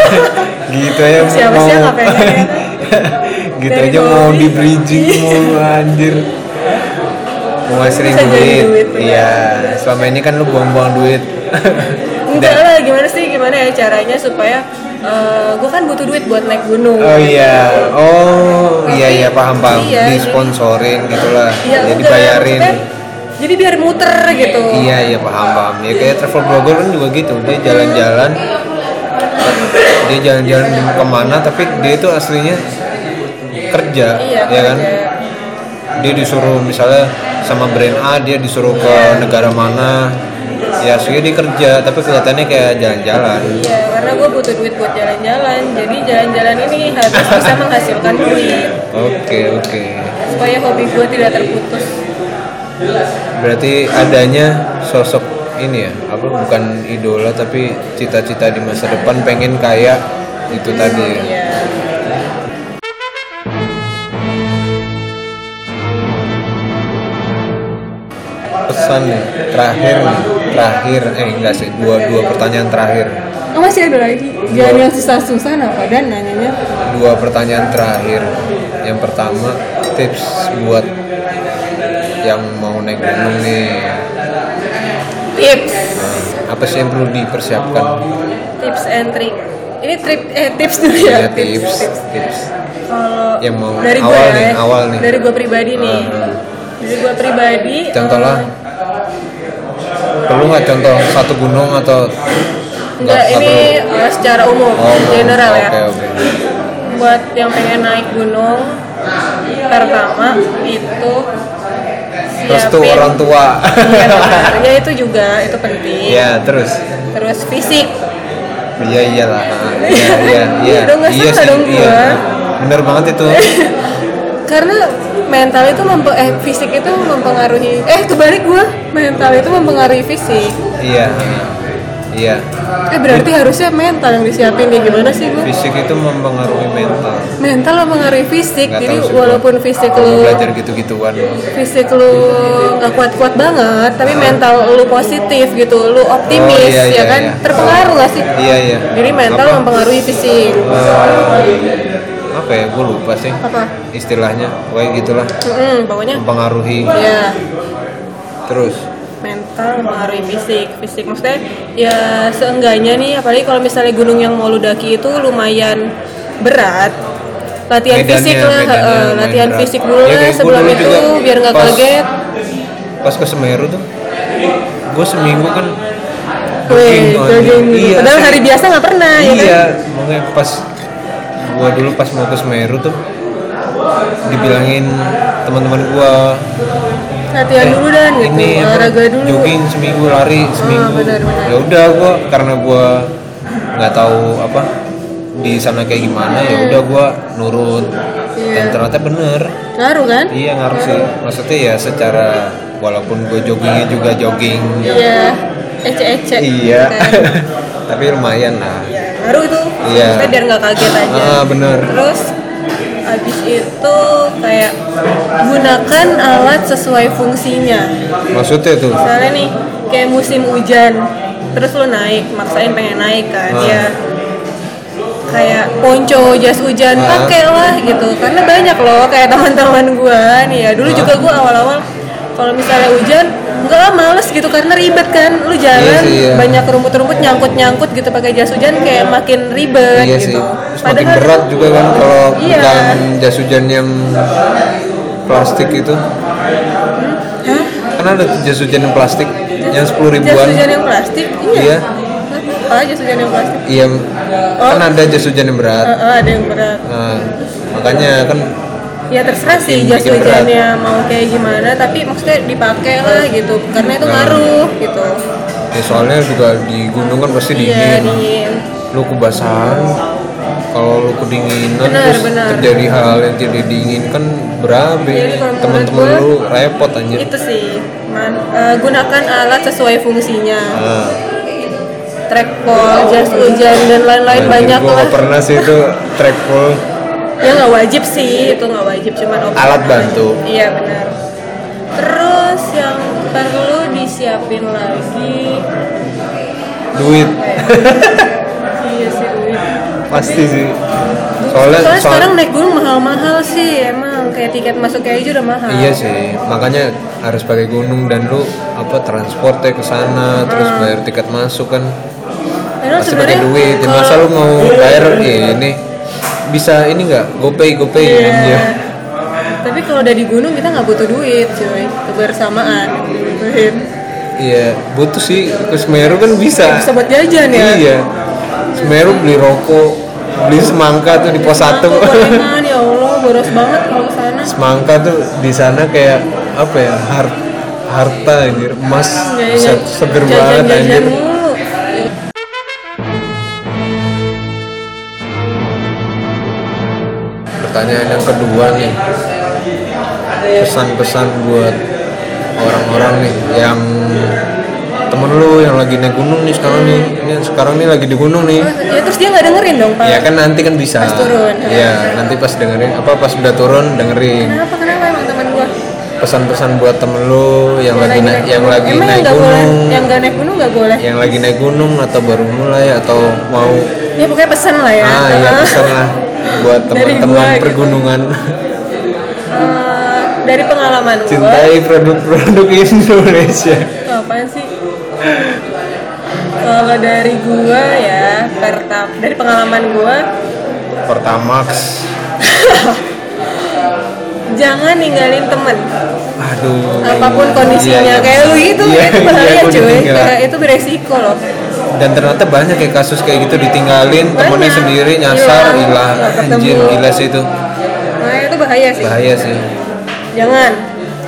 Gitu aja Siapa mau. pengen? gitu Dari aja mau hobi. di bridging mau anjir. Mau duit. duit, iya selama ini kan lu buang-buang duit enggak lah gimana sih gimana ya caranya supaya eh, gue kan butuh duit buat naik gunung. oh iya oh iya iya paham paham Iya, jadi- disponsorin gitulah Iya, jadi enggak, bayarin maksudnya Jadi biar muter gitu. Iya iya paham paham. Ya kayak travel blogger kan juga gitu. Dia jalan-jalan, dia jalan-jalan ke mana, tapi dia itu aslinya kerja, Iya, ya kan? kerja. Dia disuruh misalnya sama brand A, dia disuruh ke negara mana, ya dia kerja, tapi kelihatannya kayak jalan-jalan. Iya, karena gue butuh duit buat jalan-jalan. Jadi jalan-jalan ini harus bisa menghasilkan duit Oke oke. supaya hobi gue tidak terputus. Berarti adanya sosok ini ya, apa bukan idola tapi cita-cita di masa depan pengen kayak itu tadi. ya. Iya. pesan nih terakhir terakhir eh enggak sih dua dua pertanyaan terakhir Oh, masih ada lagi. Jangan yang susah-susah apa dan nanyanya. dua pertanyaan terakhir yang pertama tips buat yang mau naik gunung nih Tips, Nah, apa sih yang perlu dipersiapkan tips and trick. Ini trip eh tips dulu ya. ya tips tips Kalau yang mau dari gue awal ya, nih awal nih Dari gue pribadi nih. Ah. Dari gue pribadi. contoh eh, lah perlu nggak contoh satu gunung atau Enggak, nggak ini eh, secara umum, Oh, general ya. oke oke Buat yang pengen naik gunung, pertama itu restu orang tua Iya, benar. ya itu juga itu penting. ya terus Terus fisik, Iya iyalah. Iya iya iya. Iya dong iya. Bener banget itu. karena mental itu mempe eh fisik itu mempengaruhi eh kebalik gua mental itu mempengaruhi fisik. Iya. Iya. Eh berarti harusnya mental yang disiapin nih gimana sih gua? Fisik itu mempengaruhi mental. Mental mempengaruhi fisik, Nggak jadi walaupun fisik lu belajar gitu-gituan. fisik lu nggak kuat-kuat banget, tapi mental lu positif gitu, lu optimis Oh, iya, ya iya, kan? iya. Terpengaruh gak sih? Iya iya. Jadi mental Apa? mempengaruhi fisik. Eh, apa ya? Gue lupa sih Apa? istilahnya. Pokoknya gitulah. Mm-mm, pokoknya Mempengaruhi. ya Terus. mental mempengaruhi fisik. Fisik maksudnya ya seenggaknya nih, apalagi kalau misalnya gunung yang mau lu daki itu lumayan berat. Latihan Medannya, fisik lah, medannya lumayan latihan berat. fisik dulu Ya, lah kayak sebelum dulu itu biar nggak kaget. Pas ke Semeru tuh, gue seminggu kan Wih, jogging. Iya, Padahal hari biasa nggak pernah ya kan? iya makanya pas gua dulu pas mau ke Semeru tuh dibilangin teman-teman gua Latihan dulu dan gitu, Eh, ini olahraga dulu. jogging seminggu lari seminggu benar, benar. ya udah gua karena gua nggak tahu apa di sana kayak gimana ya udah gua nurut dan Iya. ternyata bener Ngaruh kan? iya ngaruh sih maksudnya ya secara walaupun gue joggingnya juga jogging Iya, ece-ece. iya kan? tapi lumayan lah Iya, ngaruh itu. Iya. Maksudnya biar nggak kaget aja. ah bener Terus habis itu kayak gunakan alat sesuai fungsinya. maksudnya tuh Misalnya nih kayak musim hujan, terus lu naik, maksain pengen naik kan Ah. ya. Kayak ponco, jas hujan, Ah. pakai lah gitu. Karena banyak loh kayak teman-teman gua nih ya. Dulu Ah. juga gua awal-awal kalau misalnya hujan enggak lah males gitu karena ribet kan lu jalan Iya sih, iya. banyak rumput-rumput nyangkut-nyangkut gitu pakai jas hujan kayak makin ribet iya gitu. sih Terus makin berat juga kan kalau Iya. bukan jas hujan yang plastik itu Hah? kan ada jas hujan yang plastik yang sepuluh Jas ribuan hujan yang plastik? Iya. Iya. Apa jas hujan yang plastik? iya kan ada jas hujan yang berat Eh, eh, ada yang berat. nah, makanya kan Ya terserah sih jas hujannya mau kayak gimana, tapi maksudnya dipakai lah gitu, karena itu Nah. ngaruh gitu. ya soalnya juga di gunung kan pasti Iya dingin dingin. lu kebasahan kalau lu kedinginan Benar, terus benar. terjadi hal yang tidak diinginkan berabe temen-temen gua- lu repot anjir itu sih man- eh, gunakan alat sesuai fungsinya ah. trackball jas hujan dan lain-lain banyak gua lah pernah sih itu trackball ya nggak wajib sih itu nggak wajib cuman opsi Alat bantu. iya benar. Terus yang perlu disiapin lagi? Duit. Iya sih duit. Pasti sih. Soalnya soalnya soal- sekarang naik gunung mahal-mahal sih emang kayak tiket masuk kayak aja udah mahal. Iya sih, makanya harus pakai gunung dan lu apa transportnya ke sana, terus bayar tiket masuk kan. Padahal pasti pakai duit. Ya, kalau- masa lu mau bayar ini bisa ini nggak GoPay GoPay Iya. aja. Tapi kalau udah di gunung kita nggak butuh duit, cuy. Kebersamaan butuhin. Iya, butuh sih ke Semeru kan bisa. Bisa buat jajan ya. Iya. Semeru beli rokok, beli semangka tuh di pos satu. Ya Allah, boros banget kalau ke sana. semangka tuh di sana kayak apa ya har- harta anjir emas Jajan- se- seger banget jajan-jajan anjir mulu. Pertanyaan yang kedua nih pesan-pesan buat orang-orang nih yang temen lu yang lagi naik gunung nih sekarang nih ini sekarang nih lagi di gunung nih Ya terus dia nggak dengerin dong, Pak. ya kan nanti kan bisa Pas turun. ya nanti pas dengerin apa pas udah turun dengerin Kenapa kenapa emang teman gua? pesan-pesan buat temen lu yang lagi naik yang gunung. lagi Emang naik nggak boleh, gunung yang nggak naik gunung nggak boleh. yang lagi naik gunung atau baru mulai atau mau Ya pokoknya pesan lah ya. ah ya pesan lah buat teman-teman gitu. pergunungan Eh, dari pengalaman cintai produk-produk Indonesia Apaan sih? Kalau dari gua ya, pertama dari pengalaman gua, Pertamax jangan ninggalin temen. aduh Apa pun kondisinya, Iya, iya. kayak lu itu Iya, itu bahaya iya, cuy. itu beresiko loh. Dan ternyata banyak kayak kasus kayak gitu ditinggalin temennya sendiri nyasar Hilang, ketemu. anjir gila sih itu. Nah itu bahaya sih. bahaya sih. Jangan.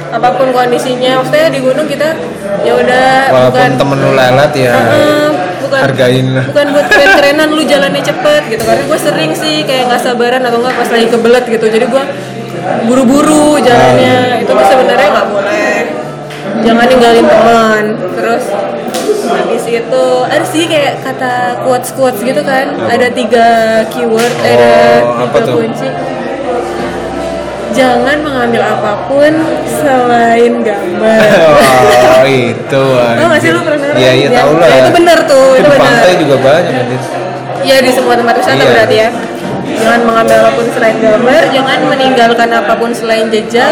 Apa pun kondisinya, maksudnya di gunung kita ya udah walaupun bukan temen lu lelet ya Heeh, bukan hargain lah. bukan buat keren-kerenan lu jalannya cepet gitu. Karena gue sering sih kayak nggak sabaran atau nggak pas lagi kebelet gitu. Jadi gue buru-buru jalannya. Itu tuh sebenarnya nggak boleh. Jangan ninggalin teman. Terus habis itu ada sih kayak kata quotes quotes gitu kan ada tiga keyword ada Oh, apa tiga tuh? kunci jangan mengambil apa pun selain gambar oh itu Tau gak sih lu pernah iya iya Ya, tahu lah ya, itu bener tuh, itu di bener. pantai juga banyak Ya di semua tempat wisata Iya. berarti ya. Jangan mengambil apa pun selain gambar, jangan meninggalkan apa pun selain jejak.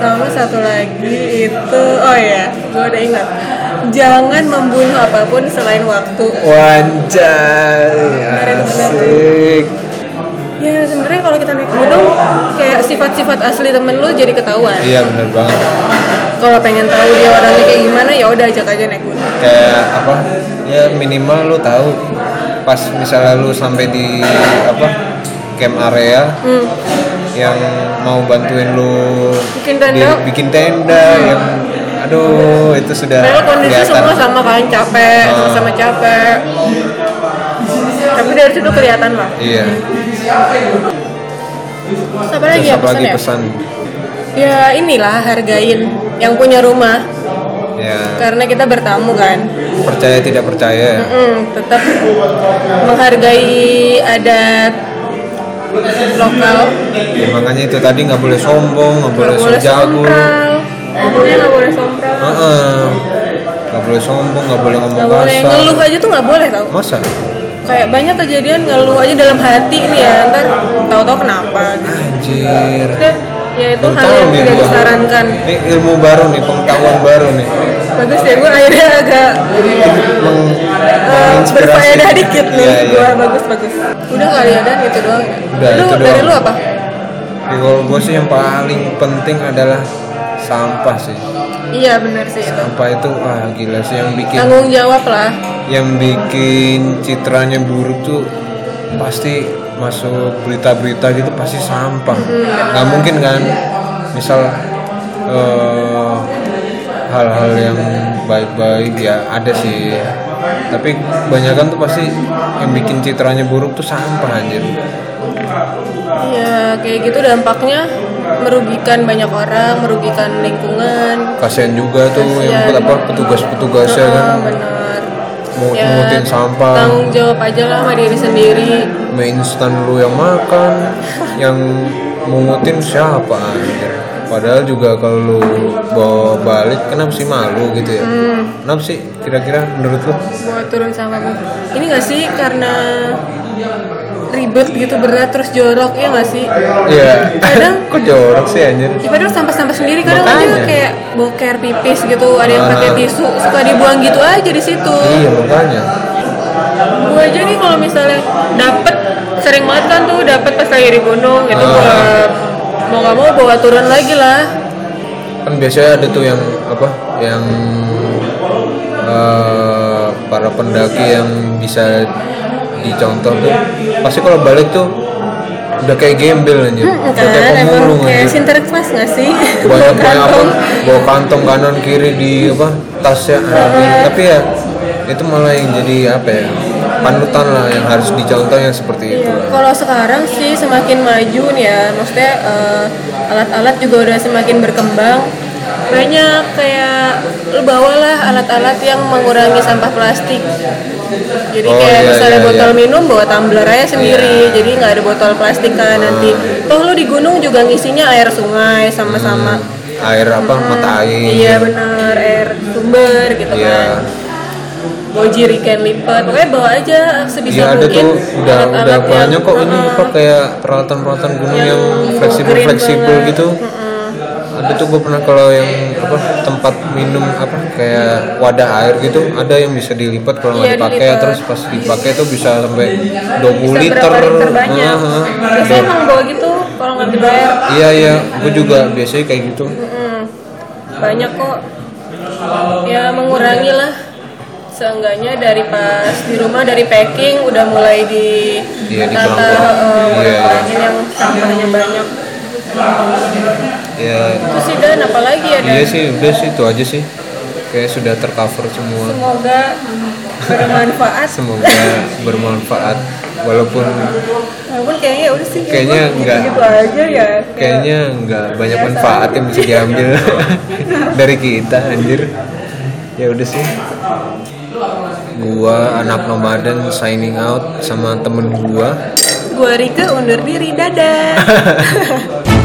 Sama satu lagi itu, oh ya, gue udah ingat. Jangan membunuh apa pun selain waktu. Wanjay, asik. Ya sebenarnya kalau kita naik gunung, kayak sifat-sifat asli temen lu jadi ketahuan. Iya bener banget. Kalau pengen tahu dia orangnya kayak gimana, ya udah ajak aja naik gunung. Kayak apa? Ya minimal lu tahu pas misalnya lu sampai di apa camp area Hmm. Yang mau bantuin lu Bikin tenda. di- bikin tenda yang aduh itu sudah Padahal kondisi kelihatan. semua sama kan, capek, Ah. sama-sama capek. Tapi dari situ kelihatan lah. Iya. Terus apa lagi Terus ya apa lagi pesannya? pesan? Ya inilah hargain yang punya rumah Ya karena kita bertamu kan. percaya tidak percaya. Mm, tetap menghargai adat lokal. Ya, makanya itu tadi nggak boleh sombong, nggak boleh sok jago. nggak boleh. Heeh. Nggak boleh sombong, nggak boleh ngomong Nggak boleh ngeluh aja tuh nggak boleh tau. Masa? Kayak banyak kejadian ngeluh aja dalam hati nih ya ntar tahu-tahu kenapa. gitu. Anjir. Ya itu hal yang tidak disarankan. Ini ilmu baru nih, pengetahuan baru nih. Bagus ya gue akhirnya agak Meng, Eh, menginspirasi. berfaedah dikit nih. Iya, iya. gua bagus bagus. Udah kali ya dan itu doang ya? Udah, lu itu dari doang. lu apa? Ya, kalau gue sih yang paling penting adalah sampah sih. iya benar sih Sampah itu wah gila sih yang bikin tanggung jawab lah. Yang bikin citranya buruk tuh pasti masuk berita-berita gitu pasti sampah. Nggak mungkin kan? Misal eh, hal-hal yang baik-baik ya ada sih. Tapi kebanyakan tuh pasti yang bikin citranya buruk tuh sampah anjir. Ya kayak gitu dampaknya merugikan banyak orang merugikan lingkungan. Kasihan juga tuh yang Kasihan. apa petugas-petugasnya kan. Ah, benar. Mau ya mungutin sampah. tanggung jawab aja lah sama diri sendiri. Mie instan lu yang makan yang mungutin siapa anjir padahal juga kalau lu bawa balik kenapa sih malu gitu ya. Hmm, kenapa sih kira-kira menurut lu? Buat turun sampah ini gak sih karena ribet gitu berat terus jorok ya gak sih? Iya. Kadang- kok jorok sih anjir? Ya, padahal sampah-sampah sendiri kadang Makanya. aja kayak boker pipis gitu ada yang Ah. pakai tisu suka dibuang gitu aja di situ. Iya makanya. Gue aja nih kalau misalnya dapet sering banget kan tuh dapet pas lagi di gunung gitu Ah. Mau gak mau bawa turun lagi lah. Kan biasanya ada tuh yang apa yang eh, para pendaki yang bisa dicontoh tuh. Pasti kalau balik tuh udah kayak gembel anjir. Udah kan kayak pemulung kayak sinterklas gak sih? Banyak Bawa banyak apa kantong. bawa kantong kanan kiri di apa tasnya. Tapi ya itu malah yang jadi apa ya panutan lah yang harus dicontoh yang seperti itu Iya, lah Kalau sekarang sih semakin maju nih ya, maksudnya eh, alat-alat juga udah semakin berkembang. Banyak kayak lu bawalah alat-alat yang mengurangi sampah plastik. Jadi Oh, kayak iya, misalnya iya, botol iya. minum bawa tumbler aja sendiri, jadi nggak ada botol plastik kan nanti. Toh lu di gunung juga ngisinya air sungai sama-sama. air apa mata air Iya benar, air sumber gitu Iya. kan. Bawa jerigen lipat, pokoknya bawa aja sebisa Iya ada mungkin. tuh udah alat-alat udah yang- banyak kok ini Heeh. apa kayak peralatan-peralatan gunung yang Yang fleksibel fleksibel banget. gitu. Ada tuh gue pernah kalau yang apa tempat minum apa kayak wadah air gitu ada yang bisa dilipat kalau nggak Iya, dipakai dilipat. terus pas dipakai tuh bisa sampai 20 bisa liter. liter banyak. Heeh. Biasanya emang bawa gitu kalau nggak dibayar. Iya iya, gue juga biasanya kayak gitu. Banyak kok. Ya mengurangi lah. Seenggaknya dari pas di rumah dari packing udah mulai di Iya, tata, dikelompok. eh, kurangin yang sampahnya banyak. Ya Itu sih dan apalagi ya iya sih udah sih itu aja sih. Kayak sudah tercover semua. semoga bermanfaat. Semoga bermanfaat walaupun Walaupun kayaknya udah sih Kayaknya gitu, nggak. gitu aja ya. kayaknya nggak banyak manfaat yang bisa diambil dari kita anjir ya udah sih gua anak nomaden signing out sama temen gua Gua Rika undur diri dadah.